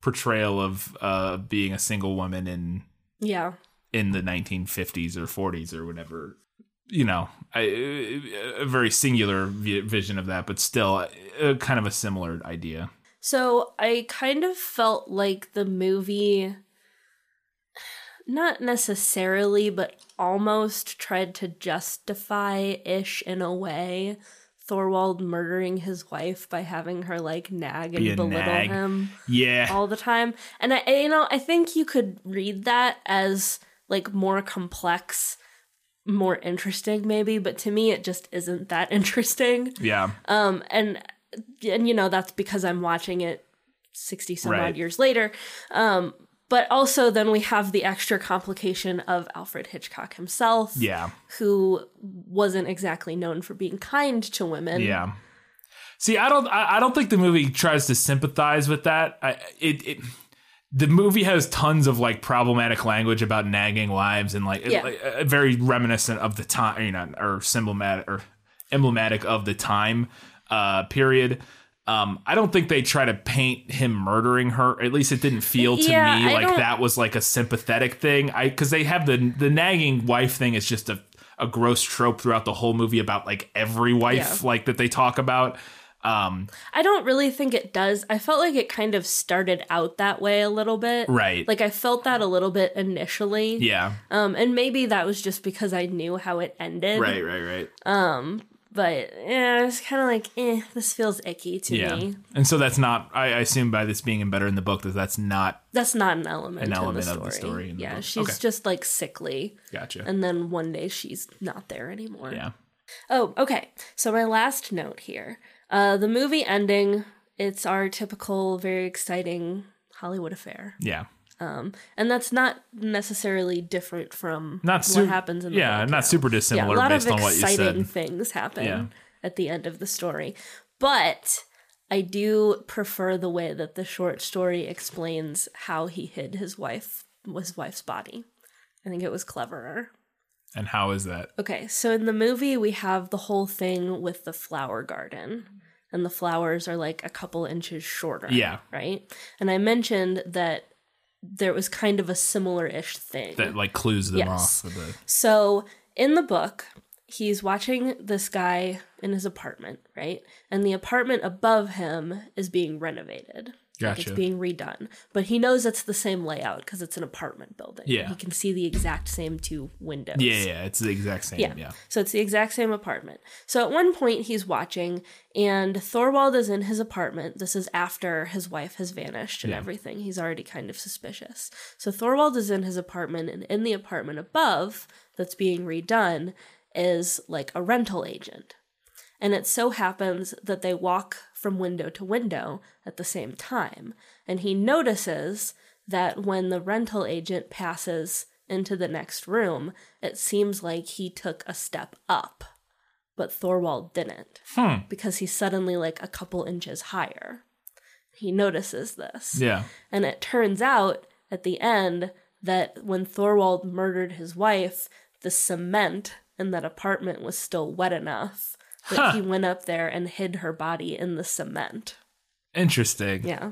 portrayal of uh being a single woman in yeah, in the 1950s or 40s or whatever you know, a, a very singular vision of that, but still a, kind of a similar idea. So I kind of felt like the movie, not necessarily, but almost tried to justify ish in a way Thorwald murdering his wife by having her like nag and belittle nag. him Yeah. all the time. And I, you know, I think you could read that as like more complex, more interesting, maybe. But to me, it just isn't that [laughs] interesting. yeah. Um, and and you know that's because I'm watching it sixty some Right. odd years later. Um, but also then we have the extra complication of Alfred Hitchcock himself, Yeah. who wasn't exactly known for being kind to women. Yeah. See, I don't. I, don't think the movie tries to sympathize with that. I, it, it. The movie has tons of like problematic language about nagging wives and like, Yeah. like, uh, very reminiscent of the time, you know, or symbolic or emblematic of the time uh, period. Um, I don't think they try to paint him murdering her. At least it didn't feel to Yeah, me I like that was like a sympathetic thing. I because they have the the nagging wife thing is just a a gross trope throughout the whole movie about like every wife Yeah. like that they talk about. Um, I don't really think it does. I felt like it kind of started out that way a little bit. Right. Like I felt that a little bit initially. yeah, Um, and maybe that was just because I knew how it ended. right, right, right. But yeah, it's kind of like, eh, this feels icky to Yeah, me. and so that's not. I, I assume by this being better in the book that that's not. That's not an element. An element the of the story. the yeah, book. she's Okay. just like sickly, Gotcha. and then one day she's not there anymore. yeah. Oh, okay. So my last note here. Uh, the movie ending. It's our typical, very exciting Hollywood affair, Yeah. Um, and that's not necessarily different from Not what happens in the movie. Yeah, not super dissimilar yeah, a lot based of on what you exciting said. things happen Yeah. at the end of the story, but I do prefer the way that the short story explains how he hid his wife, his wife's body. I think it was cleverer. And how is that? Okay, so in the movie we have the whole thing with the flower garden. And the flowers are like a couple inches shorter. Yeah. Right? And I mentioned that there was kind of a similar ish thing. That like clues them Yes. off. Of the, So in the book, he's watching this guy in his apartment, right? And the apartment above him is being renovated. Like it's being redone. But he knows it's the same layout because it's an apartment building. Yeah. He can see the exact same two windows. yeah, yeah, it's the exact same. Yeah. Yeah. So it's the exact same apartment. So at one point he's watching and Thorwald is in his apartment. This is after his wife has vanished and Yeah. everything. He's already kind of suspicious. So Thorwald is in his apartment and in the apartment above that's being redone is like a rental agent. And it so happens that they walk from window to window at the same time. And he notices that when the rental agent passes into the next room, it seems like he took a step up. But Thorwald didn't Hmm. because he's suddenly like a couple inches higher. He notices this. Yeah. And it turns out at the end that when Thorwald murdered his wife, the cement in that apartment was still wet enough that Huh. he went up there and hid her body in the cement. Interesting. Yeah.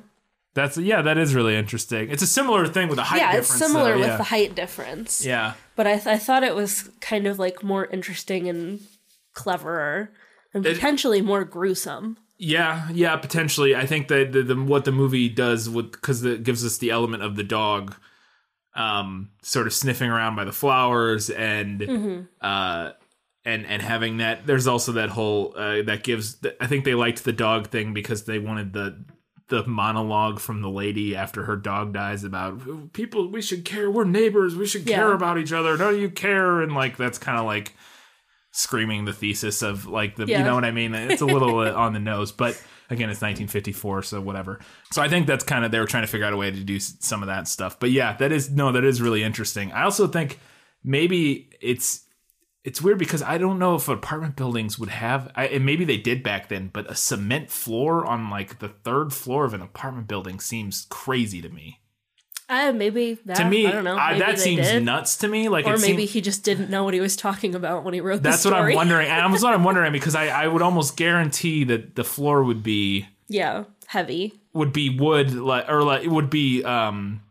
That's yeah, that is really interesting. It's a similar thing with the height yeah, difference. it's similar though, with yeah. the height difference. Yeah. But I, th- I thought it was kind of like more interesting and cleverer and It- potentially more gruesome. Yeah, yeah, potentially. I think that the, the what the movie does with because it gives us the element of the dog, um, sort of sniffing around by the flowers and Mm-hmm. uh, and and having that. There's also that whole uh, that gives. I think they liked the dog thing because they wanted the the monologue from the lady after her dog dies about people. We should care. We're neighbors. We should care Yeah. about each other. Don't you care? And like that's kind of like screaming the thesis of like the you know what I mean. It's a little uh, on the nose, but again, it's 1954, so whatever. So I think that's kind of they were trying to figure out a way to do some of that stuff. But yeah, that is no, that is really interesting. I also think maybe it's it's weird because I don't know if apartment buildings would have, I, and maybe they did back then, but a cement floor on like the third floor of an apartment building seems crazy to me. Uh, maybe that, to me, I don't know. I- that seems did. nuts to me. Like, Or maybe seems, he just didn't know what he was talking about when he wrote the that's what. I'm wondering, and that's what I'm wondering because I, I would almost guarantee that the floor would be [laughs] Yeah, heavy. would be wood like or like it would be um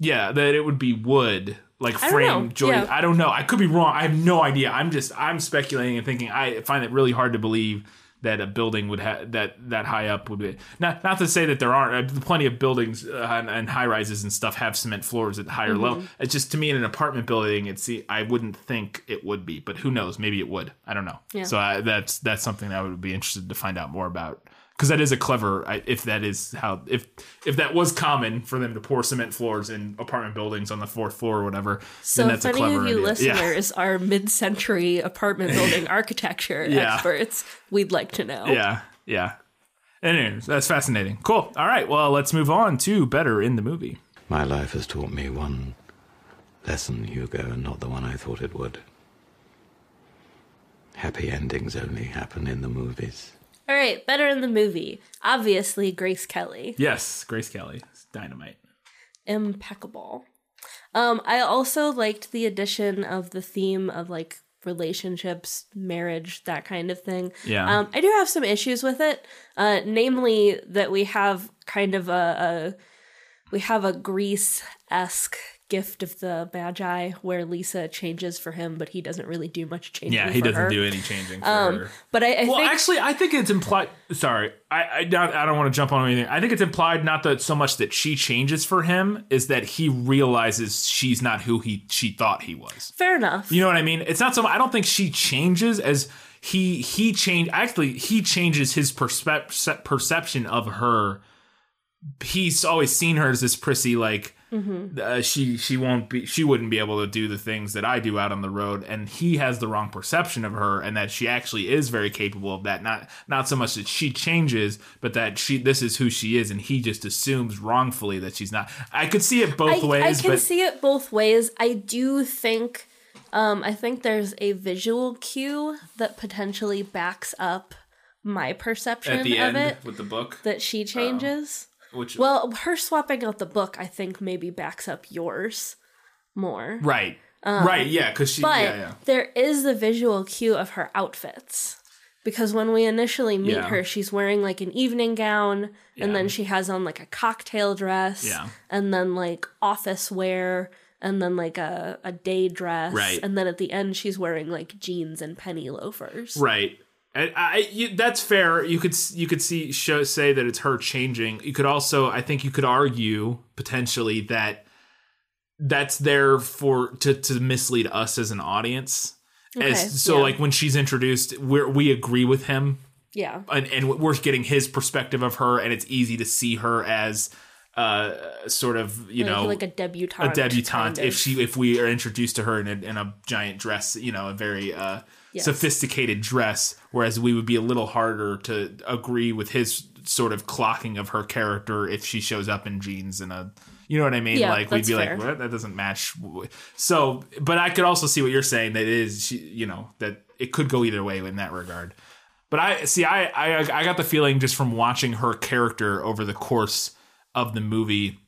yeah that it would be wood like frame. Joy. Yeah. I don't know. I could be wrong. I have no idea. I'm just I'm speculating and thinking. I find it really hard to believe that a building would have that that high up would be not not to say that there aren't uh, plenty of buildings uh, and, and high rises and stuff have cement floors at higher level. Mm-hmm. It's just to me in an apartment building, it's I wouldn't think it would be, but who knows? Maybe it would. I don't know. Yeah. So I, that's that's something that I would be interested to find out more about because that is a clever if that is how if if that was common for them to pour cement floors in apartment buildings on the fourth floor or whatever So then that's if a any of you idea. Yeah. listeners are mid-century apartment [laughs] building architecture Yeah. experts, we'd like to know. yeah yeah anyways that's fascinating cool all right well let's move on to better in the movie My life has taught me one lesson, Hugo, and not the one I thought it would. Happy endings only happen in the movies. All right, better in the movie. Obviously, Grace Kelly, yes grace kelly It's dynamite impeccable. Um, I also liked the addition of the theme of like relationships, marriage, that kind of thing. Yeah. Um, I do have some issues with it, uh, namely that we have kind of a, a we have a Grease esque gift of the Magi where Lisa changes for him, but he doesn't really do much changing. yeah he for doesn't her. do any changing for Um, her but I, I well, think actually, I think it's implied. Sorry, I I, not, I don't want to jump on anything. I think it's implied not that so much that she changes for him is that he realizes she's not who he she thought he was. fair enough. You know what I mean? It's not so. I don't think she changes as he he change. Actually, he changes his perspe- perception of her. He's always seen her as this prissy, like uh, she she won't be she wouldn't be able to do the things that I do out on the road, and he has the wrong perception of her, and that she actually is very capable of that. Not not so much that she changes, but that she this is who she is, and he just assumes wrongfully that she's not. I could see it both I, ways, I can but see it both ways. I do think, um, I think there's a visual cue that potentially backs up my perception at the of end it with the book, that she changes. Which well, her swapping out the book, I think, maybe backs up yours more. Right. right. Yeah. Because she. Um, But yeah. Yeah. there is the visual cue of her outfits. Because when we initially meet Yeah. her, she's wearing like an evening gown, and then she has on like a cocktail dress, Yeah. and then like office wear, and then like a, a day dress. Right. And then at the end, she's wearing like jeans and penny loafers. Right. And I, you, that's fair. You could you could see show say that it's her changing. You could also, I think, you could argue potentially that that's there for to to mislead us as an audience. Okay, As so, yeah. like when she's introduced, we we agree with him, Yeah. and, and we're getting his perspective of her, and it's easy to see her as uh sort of you like, know like a debutante. a debutante kind if she if we are introduced to her in a, in a giant dress you know a very uh Yes. sophisticated dress whereas we would be a little harder to agree with his sort of clocking of her character if she shows up in jeans and a you know what i mean Yeah, like we'd be fair. like what that doesn't match so but i could also see what you're saying that it is you know that it could go either way in that regard but I see. I, I I got the feeling just from watching her character over the course of the movie,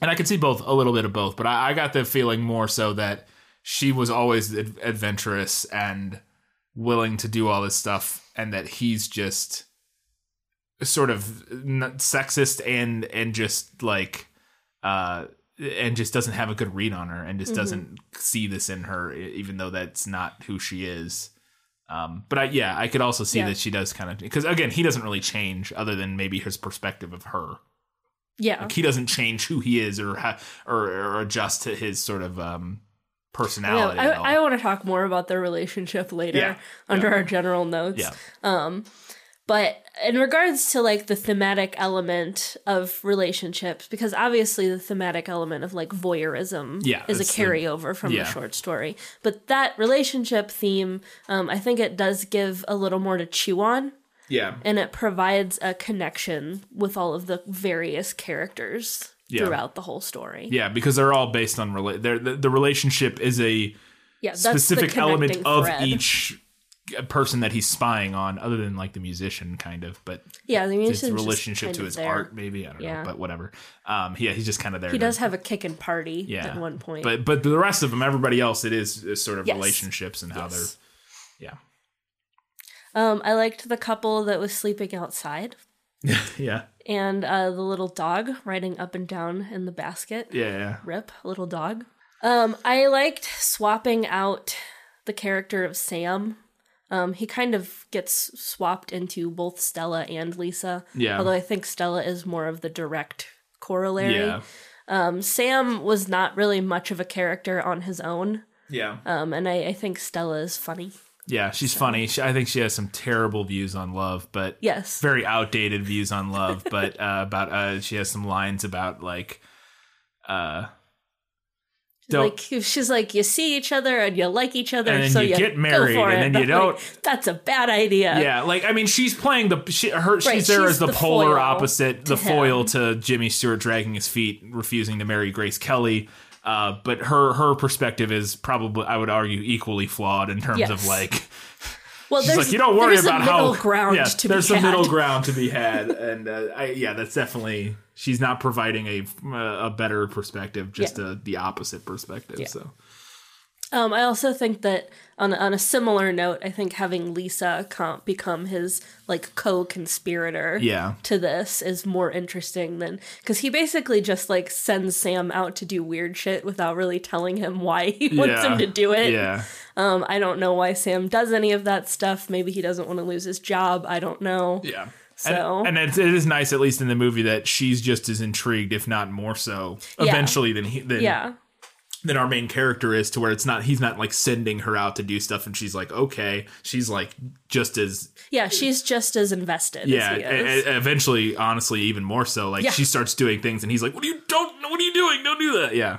and I could see both a little bit of both. But I, I got the feeling more so that she was always ad- adventurous and willing to do all this stuff, and that he's just sort of n- sexist and and just like uh and just doesn't have a good read on her and just doesn't see this in her even though that's not who she is um but i yeah i could also see Yeah. that she does kind of because again he doesn't really change other than maybe his perspective of her yeah. like he doesn't change who he is or ha- or, or adjust to his sort of um Yeah, personality I, at all. I want to talk more about their relationship later Yeah, under our general notes. yeah Um, but in regards to like the thematic element of relationships, because obviously the thematic element of like voyeurism Yeah, is a that's the- carryover from yeah. the short story. But that relationship theme, um, I think it does give a little more to chew on. yeah And it provides a connection with all of the various characters Yeah. throughout the whole story. yeah because they're all based on rela- the, the relationship is a Yeah, that's specific element connecting of thread. [laughs] each person that he's spying on other than like the musician kind of but Yeah, the just relationship to his there. art maybe i don't Yeah. know but whatever um yeah he's just kind of there He to- does have a kick and party yeah at one point. but but the rest of them everybody else it is, is sort of Yes. relationships and how Yes. they're yeah Um, I liked the couple that was sleeping outside [laughs] yeah and uh, the little dog riding up and down in the basket. yeah yeah Rip, little dog. Um, I liked swapping out the character of Sam. Um, he kind of gets swapped into both Stella and Lisa. Yeah. Although I think Stella is more of the direct corollary. Yeah. Um, Sam was not really much of a character on his own. Yeah. Um, and I, I think Stella is funny. Yeah, she's funny. She, I think she has some terrible views on love, but Yes. very outdated views on [laughs] love. but uh, about uh, she has some lines about like, uh, don't Like she's like, you see each other and you like each other, And then so you you get married, and then you I'm like, don't- That's a bad idea. yeah, like I mean, she's playing the she, her she's Right, there she's as the, the polar opposite, the to foil to Jimmy Stewart dragging his feet, refusing to marry Grace Kelly. Uh, but her her perspective is probably, I would argue, equally flawed in terms of like Well, She's there's like, you don't worry about a middle how ground yeah, to there's be a had. middle ground to be [laughs] had, and uh, I, yeah, that's definitely she's not providing a a better perspective, just Yeah. a, the opposite perspective. So Um, I also think that on on a similar note, I think having Lisa com- become his like co-conspirator Yeah. to this is more interesting than because he basically just like sends Sam out to do weird shit without really telling him why he [laughs] wants yeah, him to do it. Yeah, Um, I don't know why Sam does any of that stuff. Maybe he doesn't want to lose his job. I don't know. yeah. So- and, and it's, it is nice, at least in the movie, that she's just as intrigued, if not more so, Yeah. eventually than he than Yeah. Than our main character is. To where it's not he's not like sending her out to do stuff, and she's like, okay, she's like just as Yeah, she's just as invested yeah, as he is. eventually, honestly, even more so. Like Yeah. she starts doing things, and he's like, "What are you don't? What are you doing? Don't do that." Yeah,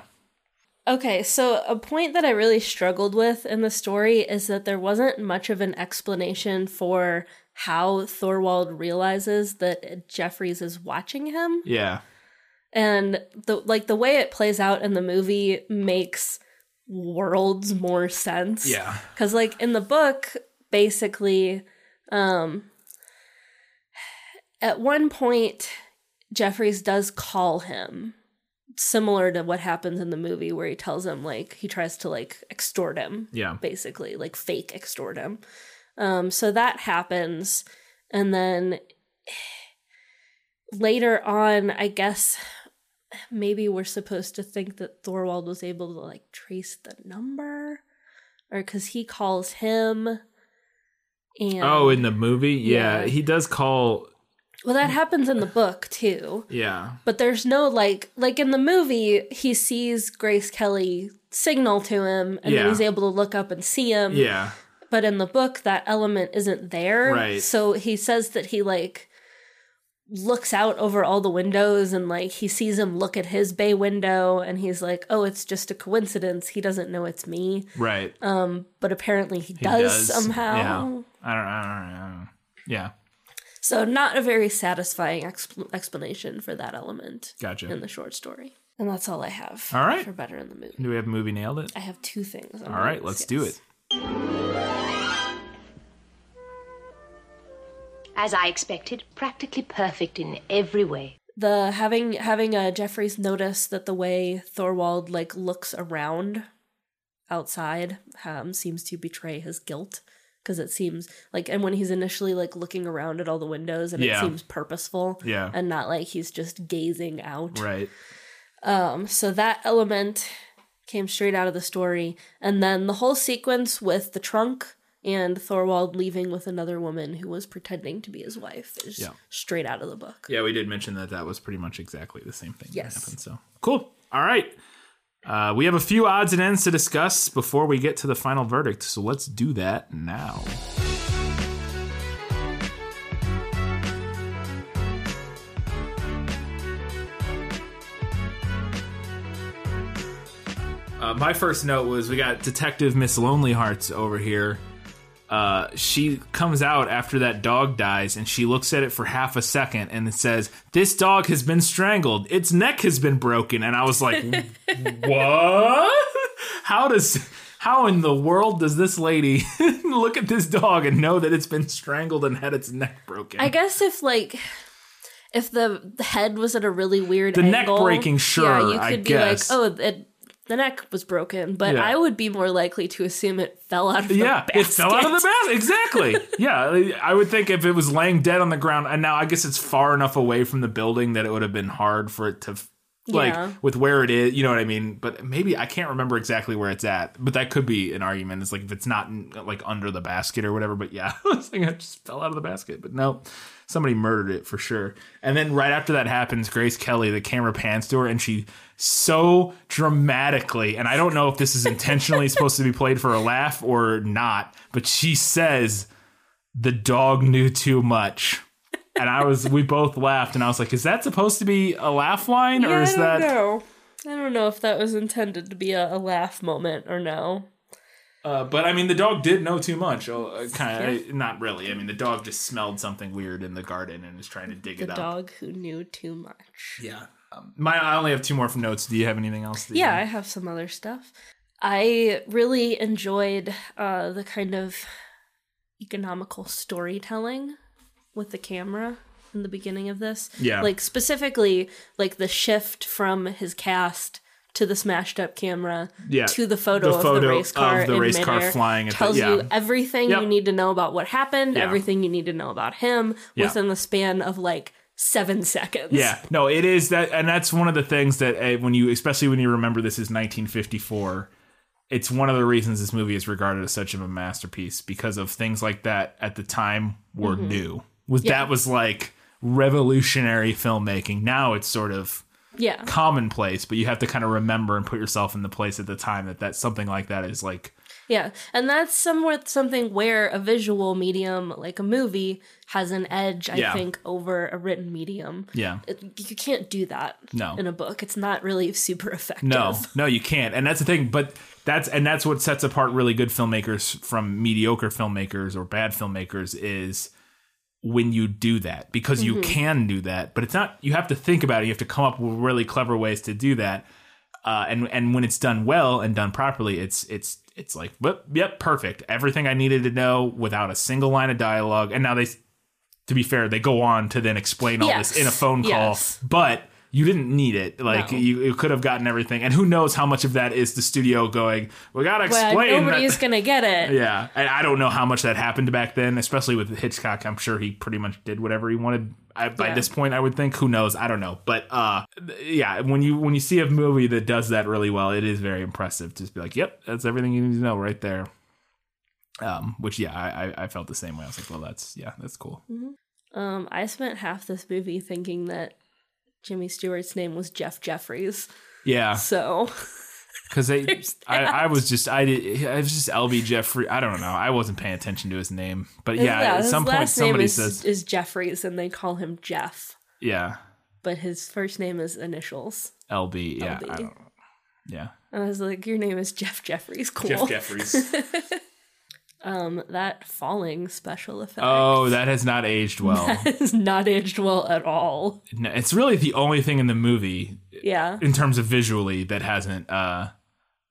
Okay, so a point that I really struggled with in the story is that there wasn't much of an explanation for how Thorwald realizes that Jeffries is watching him. yeah, And the like the way it plays out in the movie makes worlds more sense. yeah, Cuz like in the book basically um at one point Jeffries does call him similar to what happens in the movie where he tells him like he tries to like extort him yeah, basically like fake extort him. Um so that happens. And then later on i guess maybe we're supposed to think that thorwald was able to like trace the number or because he calls him and Oh, in the movie, yeah, Yeah. he does call. well that happens in the book too Yeah, but there's no like like in the movie he sees grace kelly signal to him and Yeah. then he's able to look up and see him yeah, but in the book that element isn't there Right. so he says that he like looks out over all the windows and like he sees him look at his bay window and he's like oh it's just a coincidence he doesn't know it's me right. um but apparently he, He does, somehow Yeah, I don't, I don't, I don't know. Yeah, so not a very satisfying exp- explanation for that element gotcha. in the short story and that's all i have All right. for better in the movie Do we have movie nailed it? i have two things All right, let's do it. As I expected, practically perfect in every way. the having having uh Jeffries notice that the way Thorwald like looks around outside um seems to betray his guilt because it seems like and when he's initially like looking around at all the windows and Yeah. it seems purposeful Yeah. and not like he's just gazing out Right. um so that element came straight out of the story and then the whole sequence with the trunk and Thorwald leaving with another woman who was pretending to be his wife is Yeah. straight out of the book Yeah, we did mention that that was pretty much exactly the same thing Yes. that happened. So cool. All right. Uh, we have a few odds and ends to discuss before we get to the final verdict. So let's do that now. Uh, my first note was we got Detective Miss Lonely Hearts over here. Uh, she comes out after that dog dies and she looks at it for half a second and it says, This dog has been strangled. Its neck has been broken. And I was like, [laughs] What? How does. How in the world does this lady [laughs] look at this dog and know that it's been strangled and had its neck broken? I guess if like if the head was at a really weird The neck breaking, sure, yeah, you I could be guess. like, oh, it, the neck was broken, but Yeah. I would be more likely to assume it fell out of the yeah, basket. it fell out of the basket. [laughs] Exactly. yeah, I would think if it was laying dead on the ground, and now I guess it's far enough away from the building that it would have been hard for it to like Yeah. with where it is. You know what I mean? But maybe I can't remember exactly where it's at. But that could be an argument. It's like if it's not like under the basket or whatever. But yeah, [laughs] I was thinking it just fell out of the basket. But no, somebody murdered it for sure. And then right after that happens, Grace Kelly, the camera pans to her, and she so dramatically, and I don't know if this is intentionally supposed to be played for a laugh or not, but she says, "The dog knew too much." And I was, we both laughed, and I was like, "Is that supposed to be a laugh line, or Yeah, is I don't that?" know. I don't know if that was intended to be a, a laugh moment or no. Uh, but I mean, the dog did know too much. Uh, kind of, not really. I mean, the dog just smelled something weird in the garden and is trying to dig The it up. The dog who knew too much. Yeah. Um, my, I only have two more from notes. Do you have anything else? Yeah, I have some other stuff. I really enjoyed uh, the kind of economical storytelling with the camera in the beginning of this. Yeah. Like specifically like the shift from his cast to the smashed up camera Yeah. to the photo, The of the race car of the in race car flying at the- tells yeah. you everything Yep. you need to know about what happened, Yeah. everything you need to know about him within the span of like 7 seconds. Yeah, no, it is that, and that's one of the things that uh, when you, especially when you remember this is 1954, it's one of the reasons this movie is regarded as such of a masterpiece because of things like that at the time were new. Was that was like revolutionary filmmaking. Now it's sort of Yeah. commonplace, but you have to kind of remember and put yourself in the place at the time that that something like that is like Yeah, and that's somewhat something where a visual medium like a movie has an edge, I Yeah. think, over a written medium. yeah. It, you can't do that No. in a book. It's not really super effective. No, no, you can't, and that's the thing. But that's and that's what sets apart really good filmmakers from mediocre filmmakers or bad filmmakers is when you do that because you can do that. But it's not. You have to think about it. You have to come up with really clever ways to do that. Uh, and and when it's done well and done properly, it's it's it's like, yep, yep, perfect. Everything I needed to know without a single line of dialogue. And now they, to be fair, they go on to then explain all Yes. this in a phone call. Yes. But you didn't need it. Like No. you, you could have gotten everything. And who knows how much of that is the studio going, we gotta Well, explain nobody's that. [laughs] gonna get it. Yeah, and I don't know how much that happened back then, especially with Hitchcock. I'm sure he pretty much did whatever he wanted. I, by Yeah. this point, I would think. Who knows? I don't know. But uh, yeah, when you when you see a movie that does that really well, it is very impressive. To just be like, yep, that's everything you need to know right there. Um, which yeah, I, I I felt the same way. I was like, well, that's yeah, that's cool. Um, I spent half this movie thinking that Jimmy Stewart's name was Jeff Jeffries. Yeah, So [laughs] because I, I. I was just I did I was just LB Jeffrey. I don't know. I wasn't paying attention to his name, but yeah, at some point somebody is, says is Jeffries, and they call him Jeff, yeah, but his first name is initials. LB. Yeah, LB. I don't. Yeah, I was like, "Your name is Jeff Jeffries." Cool. Jeff Jeffries. [laughs] Um, that falling special effect. oh, that has not aged [laughs] well. is not aged well at all. No, it's really the only thing in the movie Yeah. in terms of visually that hasn't. Uh,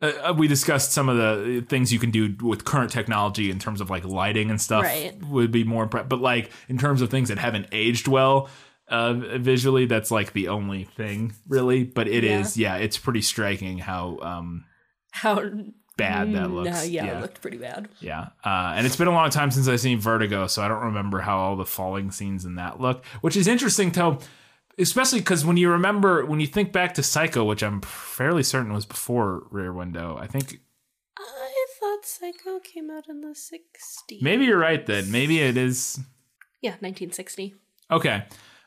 uh, we discussed some of the things you can do with current technology in terms of like lighting and stuff Right. would be more, impre- but like in terms of things that haven't aged well uh, visually, that's like the only thing really. But it is, Yeah. yeah. it's pretty striking how um, How bad that Mm, looks. No, yeah, yeah. it looked pretty bad. Yeah, uh, and it's been a long time since I've seen Vertigo, so I don't remember how all the falling scenes in that look. Which is interesting, to, especially because when you remember, when you think back to Psycho, which I'm fairly certain was before Rear Window, I think I thought Psycho came out in the 60s. maybe you're right. Then maybe it is Yeah, 1960. okay.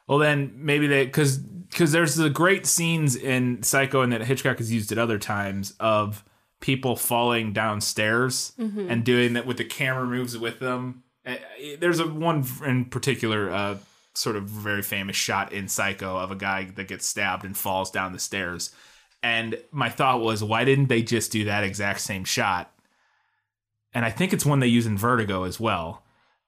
Well, then maybe they because because there's the great scenes in Psycho and that Hitchcock has used at other times of people falling downstairs and doing that with the camera moves with them. Uh, There's a one in particular uh, sort of very famous shot in Psycho of a guy that gets stabbed and falls down the stairs. And my thought was, why didn't they just do that exact same shot? And I think it's one they use in Vertigo as well.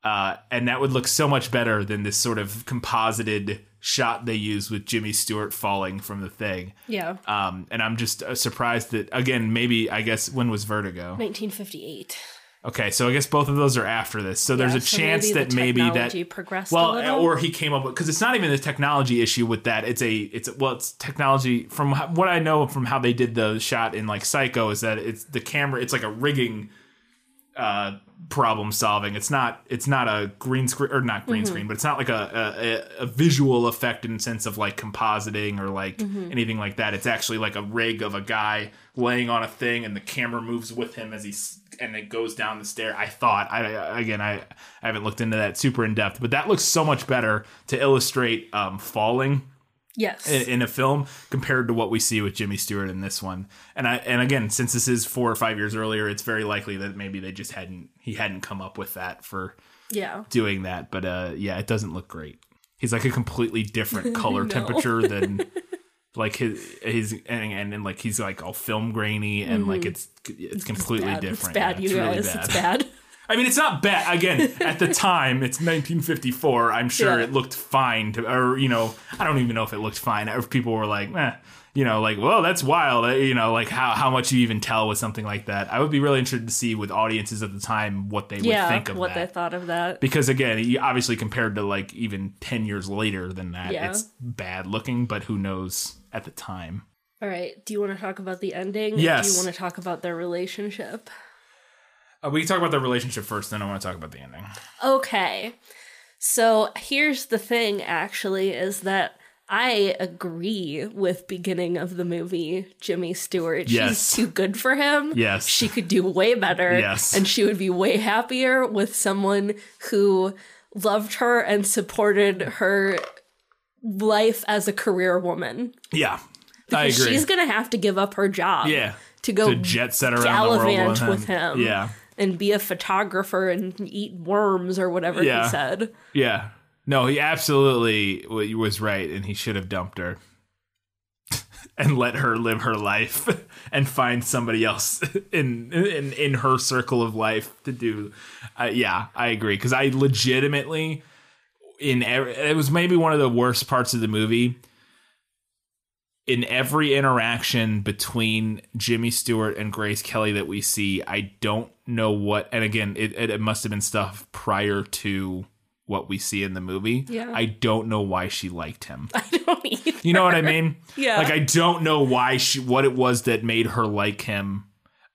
Uh, and that would look so much better than this sort of composited shot they use with Jimmy Stewart falling from the thing. Yeah. Um, and I'm just uh, surprised that again, maybe I guess when was Vertigo? 1958. Okay, so I guess both of those are after this. So there's a so chance maybe that maybe that progressed well, or he came up with because it's not even a technology issue with that. It's a it's well, it's technology from what I know from how they did the shot in like Psycho is that it's the camera. It's like a rigging uh, problem solving. It's not it's not a green screen or not green screen, but it's not like a, a a visual effect in the sense of like compositing or like anything like that. It's actually like a rig of a guy laying on a thing, and the camera moves with him as he's and it goes down the stair. I thought I again I I haven't looked into that super in depth, but that looks so much better to illustrate um, falling Yes. in, a film compared to what we see with Jimmy Stewart in this one. And I and again, since this is four or five years earlier, it's very likely that maybe they just hadn't he hadn't come up with that for yeah. doing that. But uh, yeah, it doesn't look great. He's like a completely different [laughs] color temperature than [laughs] like his his and, and, and like he's like all film grainy and like it's it's completely Bad. different. It's bad, Yeah, you really guys. It's bad. [laughs] I mean, it's not bad. Again, at the [laughs] time, it's 1954. I'm sure Yeah. it looked fine to, or you know, I don't even know if it looked fine. If people were like, eh, you know, like, well, that's wild. Uh, You know, like how how much you even tell with something like that. I would be really interested to see with audiences at the time what they would think of that, What they thought of that. Because again, obviously compared to like even 10 years later than that, Yeah. it's bad looking. But who knows at the time? All right. Do you want to talk about the ending? Yes. Do you want to talk about their relationship? Uh, we can talk about the relationship first, then I want to talk about the ending. Okay. So here's the thing actually is that I agree with beginning of the movie Jimmy Stewart. Yes. She's too good for him. Yes. She could do way better. Yes. And she would be way happier with someone who loved her and supported her life as a career woman. Yeah, I Because agree. She's gonna have to give up her job. yeah, To go to jet set around the world with with him. him. Yeah. And be a photographer and eat worms or whatever Yeah. he said. Yeah. No, he absolutely was right, and he should have dumped her [laughs] and let her live her life [laughs] and find somebody else [laughs] in in in her circle of life to do. Uh, yeah, I agree because I legitimately in every, it was maybe one of the worst parts of the movie. In every interaction between Jimmy Stewart and Grace Kelly that we see, I don't know what. And again, it, it, it must have been stuff prior to what we see in the movie. Yeah. I don't know why she liked him. [laughs] I don't either. You know what I mean? [laughs] Yeah. Like I don't know why she what it was that made her like him.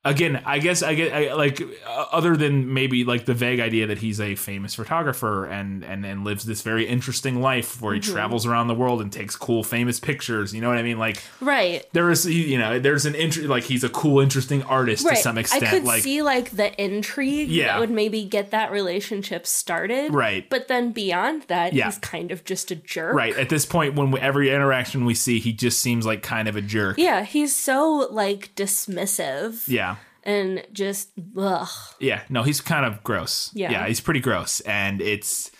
Again, I guess I get I, like uh, other than maybe like the vague idea that he's a famous photographer and and and lives this very interesting life where he Mm-hmm. travels around the world and takes cool famous pictures. You know what I mean? Like Right. there is you know there's an interest like he's a cool interesting artist Right. to some extent. I could like see like the intrigue Yeah. that would maybe get that relationship started. Right. But then beyond that, Yeah. he's kind of just a jerk. right at this point when we, every interaction we see, he just seems like kind of a jerk. Yeah, he's so like dismissive Yeah. And just ugh. Yeah, no, he's kind of gross. Yeah. yeah, he's pretty gross, and it's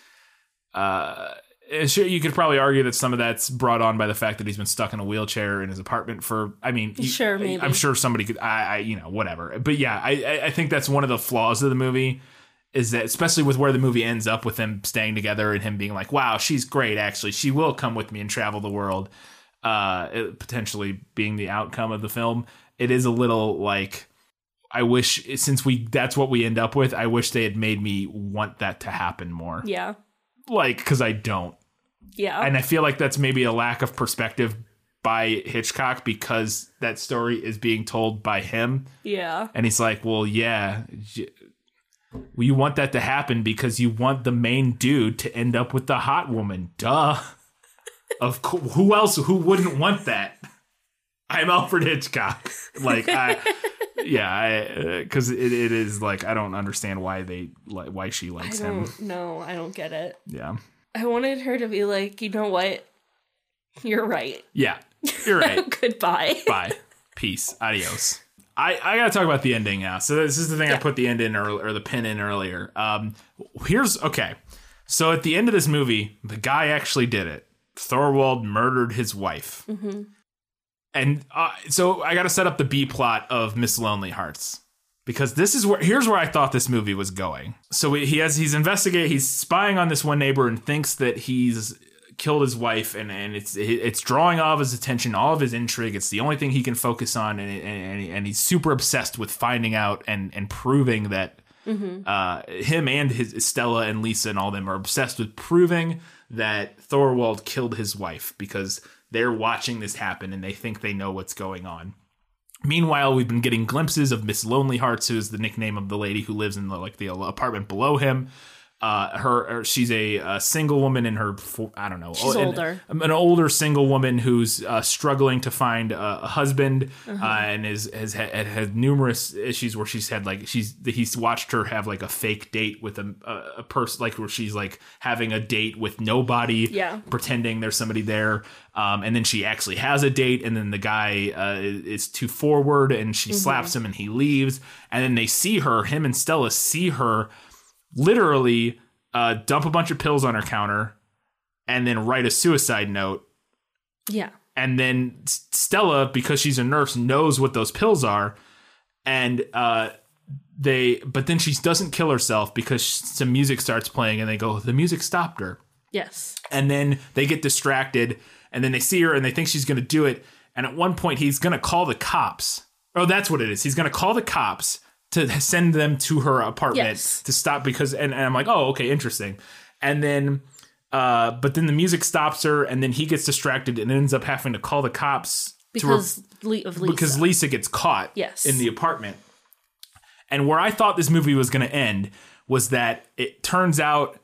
uh, sure you could probably argue that some of that's brought on by the fact that he's been stuck in a wheelchair in his apartment for. I mean, you- Sure, maybe. I'm sure somebody could. I, I, you know, whatever. But yeah, I, I- I think that's one of the flaws of the movie. Is that especially with where the movie ends up with them staying together and him being like, "Wow, she's great. Actually, she will come with me and travel the world." Uh, potentially being the outcome of the film, it is a little like I wish since we that's what we end up with, I wish they had made me want that to happen more. Yeah. Like cuz I don't. Yeah. And I feel like that's maybe a lack of perspective by Hitchcock because that story is being told by him yeah. and he's like, "Well, yeah, you want that to happen because you want the main dude to end up with the hot woman. Duh. Of co- who else who wouldn't want that? I'm Alfred Hitchcock. Like I yeah, I cuz it, it is like I don't understand why they like why she I likes him. don't know. I don't get it. Yeah. I wanted her to be like, you know what? You're right. Yeah. You're right. [laughs] Goodbye. Bye. Peace. Adios. I, I gotta talk about the ending now. So this is the thing I put the end in or the pin in earlier. Um, here's okay. So at the end of this movie, the guy actually did it. Thorwald murdered his wife, and uh, so I got to set up the B plot of Miss Lonely Hearts because this is where here's where I thought this movie was going. So he has he's investigating, he's spying on this one neighbor and thinks that he's killed his wife, and and it's it's drawing all of his attention, all of his intrigue. It's the only thing he can focus on, and and, and he's super obsessed with finding out and and proving that. Uh, him and his Stella and Lisa and all them are obsessed with proving that Thorwald killed his wife because they're watching this happen and they think they know what's going on Meanwhile, we've been getting glimpses of Miss Lonely Hearts, who is the nickname of the lady who lives in the like the apartment below him. Uh, her, she's a, uh single woman in her I don't know She's an- older. an older single woman who's uh, struggling to find a, a husband Uh-huh. uh, and is has had, had numerous issues where she's had like she's he's watched her have like a fake date with a a, a person like where she's like having a date with nobody Yeah. pretending there's somebody there um, and then she actually has a date and then the guy uh, is too forward and she slaps him and he leaves and then they see her him and Stella see her literally uh, dump a bunch of pills on her counter and then write a suicide note Yeah. and then Stella, because she's a nurse, knows what those pills are, and uh, they. But then she doesn't kill herself because some music starts playing, and they go, "The music stopped her." Yes. And then they get distracted, and then they see her, and they think she's going to do it. And at one point, he's going to call the cops. Oh, that's what it is. He's going to call the cops to send them to her apartment Yes. to stop because. And, and I'm like, oh, okay, interesting. And then uh, but then the music stops her, and then he gets distracted and ends up having to call the cops to her- Because of Lisa. because Lisa gets caught Yes. in the apartment. And where I thought this movie was going to end was that it turns out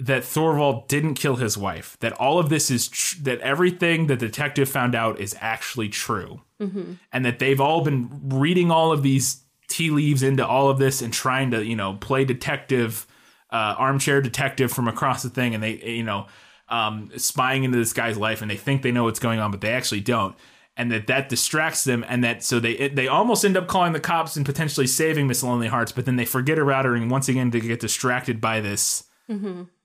that Thorwald didn't kill his wife. That all of this is tr- that everything the detective found out is actually true, and that they've all been reading all of these tea leaves into all of this and trying to you know play detective, uh, armchair detective from across the thing, and they you know um, spying into this guy's life, and they think they know what's going on, but they actually don't. And that that distracts them, and that so they they almost end up calling the cops and potentially saving Miss Lonely Hearts, but then they forget about her, and once again they get distracted by this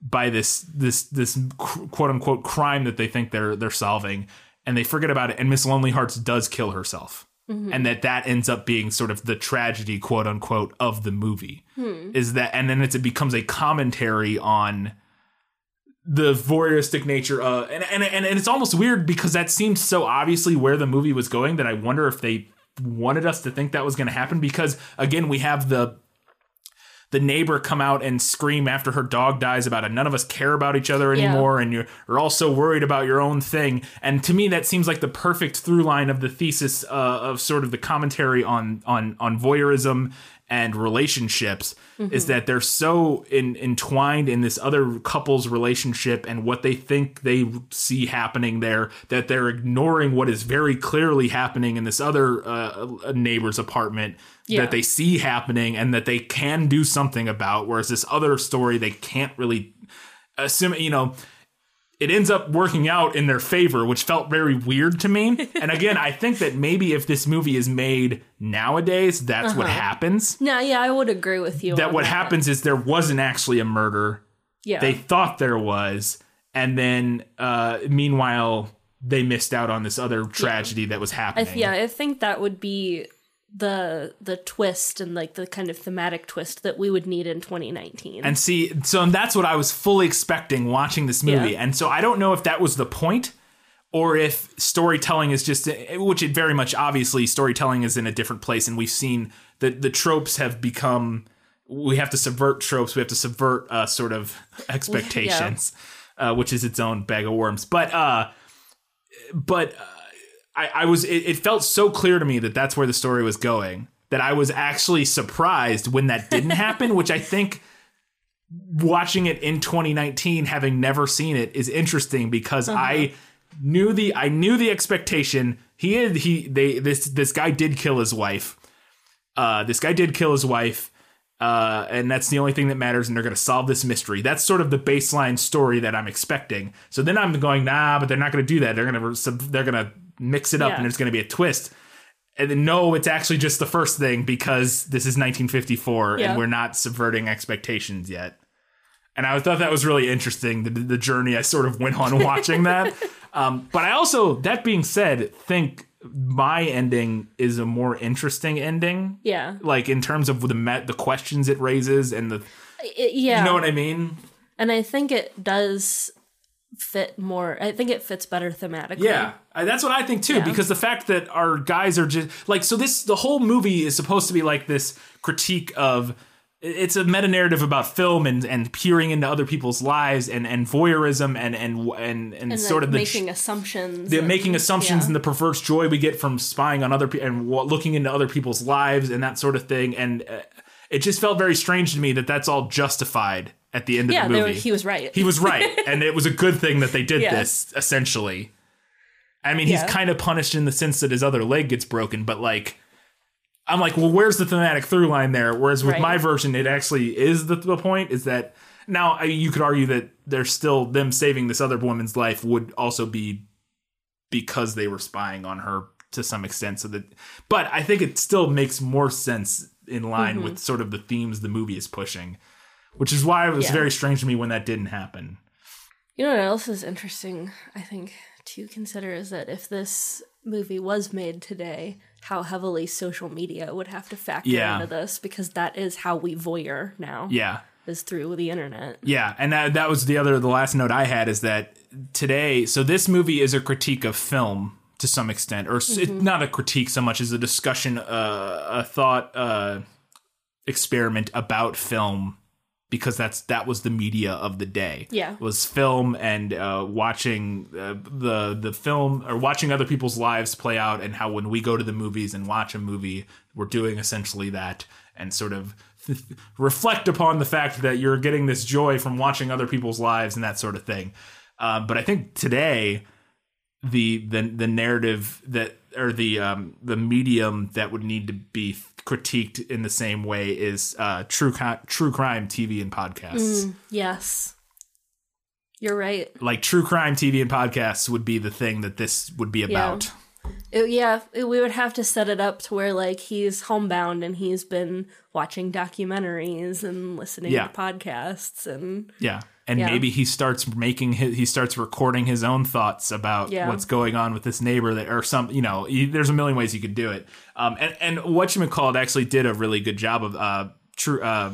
by this this this quote unquote crime that they think they're they're solving. And they forget about it and Miss Lonely Hearts does kill herself and that that ends up being sort of the tragedy quote unquote of the movie. Is that and then it's, it becomes a commentary on the voyeuristic nature uh and, and and and it's almost weird because that seems so obviously where the movie was going that I wonder if they wanted us to think that was going to happen because again we have the the neighbor come out and scream after her dog dies about it. None of us care about each other Yeah. anymore, and you're, you're all so worried about your own thing. And to me, that seems like the perfect through line of the thesis uh, of sort of the commentary on on on voyeurism and relationships is that they're so in, entwined in this other couple's relationship and what they think they see happening there that they're ignoring what is very clearly happening in this other uh, neighbor's apartment Yeah. that they see happening and that they can do something about whereas this other story they can't really assume you know it ends up working out in their favor which felt very weird to me. [laughs] And again i think that maybe if this movie is made nowadays that's what happens. No, yeah, I would agree with you. that what happens is there wasn't actually a murder. Yeah. they thought there was and then uh meanwhile they missed out on this other tragedy that was I happening. th- yeah, I think that would be the the twist and like the kind of thematic twist that we would need in 2019. And see, so that's what I was fully expecting watching this movie. Yeah. And so I don't know if that was the point or if storytelling is just, which it very much obviously storytelling is in a different place. And we've seen that the tropes have become, we have to subvert tropes, we have to subvert uh, sort of [laughs] expectations, uh, which is its own bag of worms. But, uh, but uh, I, I was it, it felt so clear to me that that's where the story was going that I was actually surprised when that didn't [laughs] happen, which I think watching it in 2019 having never seen it is interesting because I knew the I knew the expectation. He had he they this this guy did kill his wife. Uh this guy did kill his wife uh and that's the only thing that matters and they're going to solve this mystery. That's sort of the baseline story that I'm expecting. So then I'm going nah but they're not going to do that. They're going to they're going to mix it up Yeah. and there's going to be a twist and then no it's actually just the first thing because this is 1954 Yeah. and we're not subverting expectations yet and I thought that was really interesting the, the journey I sort of went on [laughs] watching that. Um, but I also, that being said, think my ending is a more interesting ending. yeah. Like in terms of the met the questions it raises and the It- yeah. you know what I mean? and I think it does fit more. I think it fits better thematically. Yeah, that's what I think too. Yeah. Because the fact that our guys are just like so, this the whole movie is supposed to be like this critique of it's a meta narrative about film and and peering into other people's lives and and voyeurism and and and and, And sort of the making assumptions. the making assumptions yeah. and the perverse joy we get from spying on other people and looking into other people's lives and that sort of thing and uh, it just felt very strange to me that that's all justified at the end of the movie were, he was right. he was right [laughs] and it was a good thing that they did Yeah. this essentially i mean he's Yeah. kind of punished in the sense that his other leg gets broken but like i'm like well where's the thematic through line there whereas with Right. my version it actually is the, the point is that now I, you could argue that there's still them saving this other woman's life would also be because they were spying on her to some extent so that but i think it still makes more sense in line Mm-hmm. with sort of the themes the movie is pushing which is why it was Yeah. very strange to me when that didn't happen You know what else is interesting, I think, to consider is that if this movie was made today, how heavily social media would have to factor Yeah. into this because that is how we voyeur now. yeah Is through the internet. Yeah, and that that was the other the last note I had is that today. So this movie is a critique of film to some extent, or it's not a critique so much as a discussion, uh, a thought uh, experiment about film, because that's that was the media of the day. Yeah. was film and uh, watching uh, the the film or watching other people's lives play out, and how when we go to the movies and watch a movie, we're doing essentially that, and sort of [laughs] reflect upon the fact that you're getting this joy from watching other people's lives and that sort of thing. Uh, but I think today the the the narrative that or the um the medium that would need to be critiqued in the same way is uh true true crime TV and podcasts. Yes. You're right. Like true crime TV and podcasts would be the thing that this would be about. It- yeah, it- we would have to set it up to where like he's homebound and he's been watching documentaries and listening Yeah. to podcasts and Yeah. And Yeah. maybe he starts making his, he starts recording his own thoughts about Yeah. what's going on with this neighbor that, or some, you know, there's a million ways you could do it. Um, and, and what you called actually did a really good job of, uh, true, uh,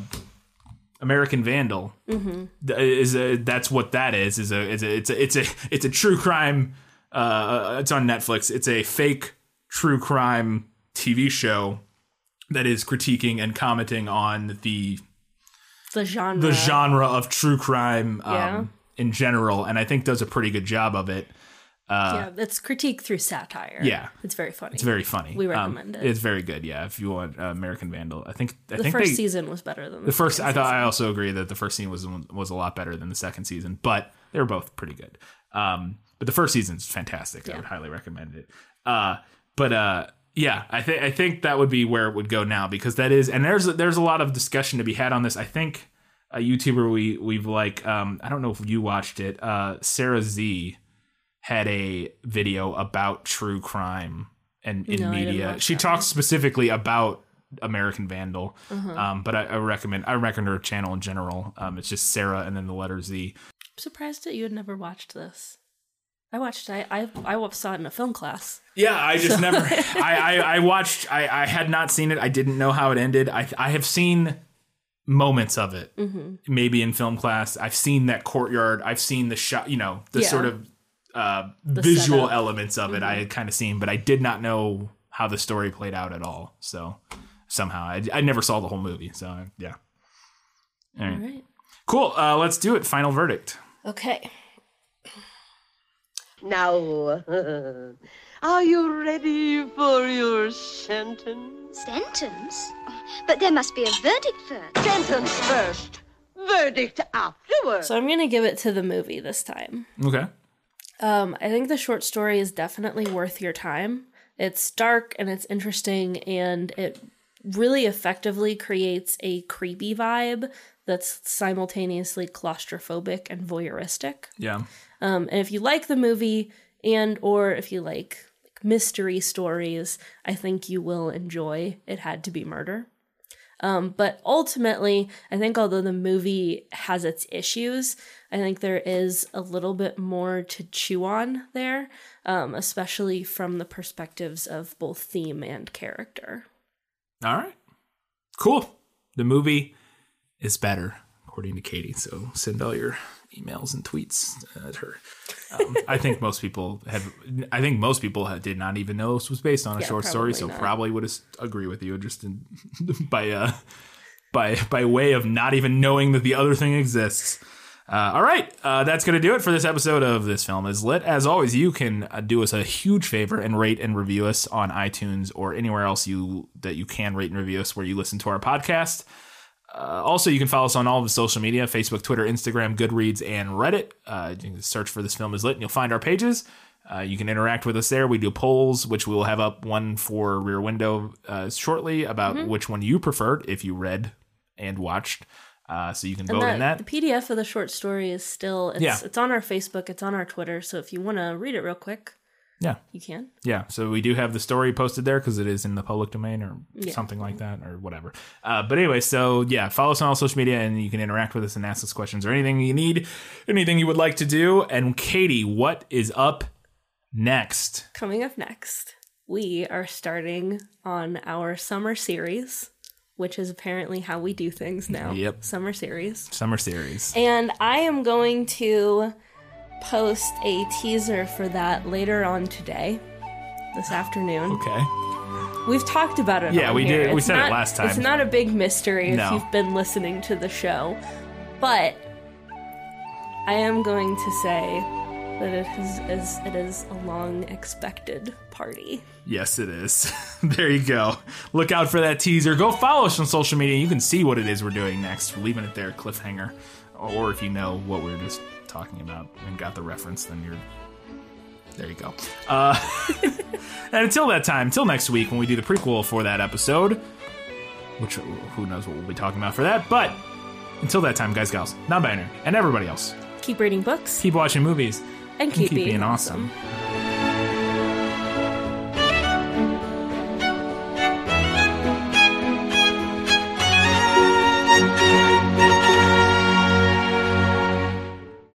American Vandal Mm-hmm. Is a, that's what that is, is a, is a, it's a, it's a, it's a true crime. Uh, it's on Netflix. It's a fake true crime TV show that is critiquing and commenting on the the genre. the genre of true crime um, Yeah. in general, and I think does a pretty good job of it. yeah, it's critique through satire. Yeah. it's very funny. It's very funny. We Um, recommend it. It's very good. Yeah, if you want uh, American Vandal, I think I the think first they, season was better than the, the first. second I thought I also agree that the first season was was a lot better than the second season, but they were both pretty good. Um, but the first season's fantastic. I would highly recommend it. Uh, but uh, yeah, I think I think that would be where it would go now because that is, and there's there's a lot of discussion to be had on this. I think a YouTuber we we've like um, I don't know if you watched it. Uh, Sarah Z had a video about true crime and in No, media. She talks specifically about American Vandal, Uh-huh. um, but I, I recommend I recommend her channel in general. Um, it's just Sarah and then the letter Z. I'm surprised that you had never watched this. I watched. I I I saw it in a film class. Yeah, I just never. [laughs] I, I I watched. I I had not seen it. I didn't know how it ended. I I have seen moments of it, Mm-hmm. maybe in film class. I've seen that courtyard. I've seen the shot. You know, the Yeah. sort of uh, visual setup. elements of it. I had kind of seen, but I did not know how the story played out at all. So somehow I I never saw the whole movie. So yeah. All right. All right. Cool. Uh, let's do it. Final verdict. Okay. Now, [laughs] are you ready for your sentence? Sentence? But there must be a verdict first. Sentence first, verdict afterwards. So I'm gonna give it to the movie this time. Okay. Um, I think the short story is definitely worth your time. It's dark and it's interesting, and it really effectively creates a creepy vibe that's simultaneously claustrophobic and voyeuristic. Yeah. Um, and if you like the movie and or if you like, like mystery stories, I think you will enjoy It Had to Be Murder. Um, but ultimately, I think although the movie has its issues, I think there is a little bit more to chew on there, um, especially from the perspectives of both theme and character. All right. Cool. The movie is better, according to Katie. So send all your emails and tweets at her. Um, [laughs] I think most people had. I think most people had, did not even know this was based on a Yeah, short story, so probably not. probably would agree with you just in, [laughs] by uh, by by way of not even knowing that the other thing exists. Uh, all right, uh, that's going to do it for this episode of This Film Is Lit. As always, you can uh, do us a huge favor and rate and review us on iTunes or anywhere else you that you can rate and review us where you listen to our podcast. Uh, also, you can follow us on all of the social media Facebook, Twitter, Instagram, Goodreads, and Reddit. Uh, you can search for This Film Is Lit and you'll find our pages. Uh, you can interact with us there. We do polls, which we will have up one for Rear Window uh, shortly about Mhm. which one you preferred if you read and watched. Uh, so you can And vote the, in that. the PDF of the short story is still it's, Yeah. it's on our Facebook, it's on our Twitter. So if you want to read it real quick, Yeah. you can. Yeah, so we do have the story posted there because it is in the public domain or Yeah. something like that or whatever. Uh, but anyway, so yeah, follow us on all social media and you can interact with us and ask us questions or anything you need, anything you would like to do. And Katie, what is up next? Coming up next, we are starting on our summer series, which is apparently how we do things now. Yep. Summer series. Summer series. And I am going to post a teaser for that later on today, this afternoon. Okay. We've talked about it. Yeah, we here. did- we It's said it last time. It's not a big mystery if No. you've been listening to the show, but I am going to say that it is, is it is a long expected party. Yes, it is. [laughs] there you go. Look out for that teaser. Go follow us on social media. You can see what it is we're doing next. We're leaving it there, cliffhanger. Or if you know what we are just talking about and got the reference, then you're. There you go. Uh, [laughs] and until that time, until next week when we do the prequel for that episode, which who knows what we'll be talking about for that. But until that time, guys, gals, non binary, and everybody else, Keep reading books keep watching movies and keep, being, awesome. awesome.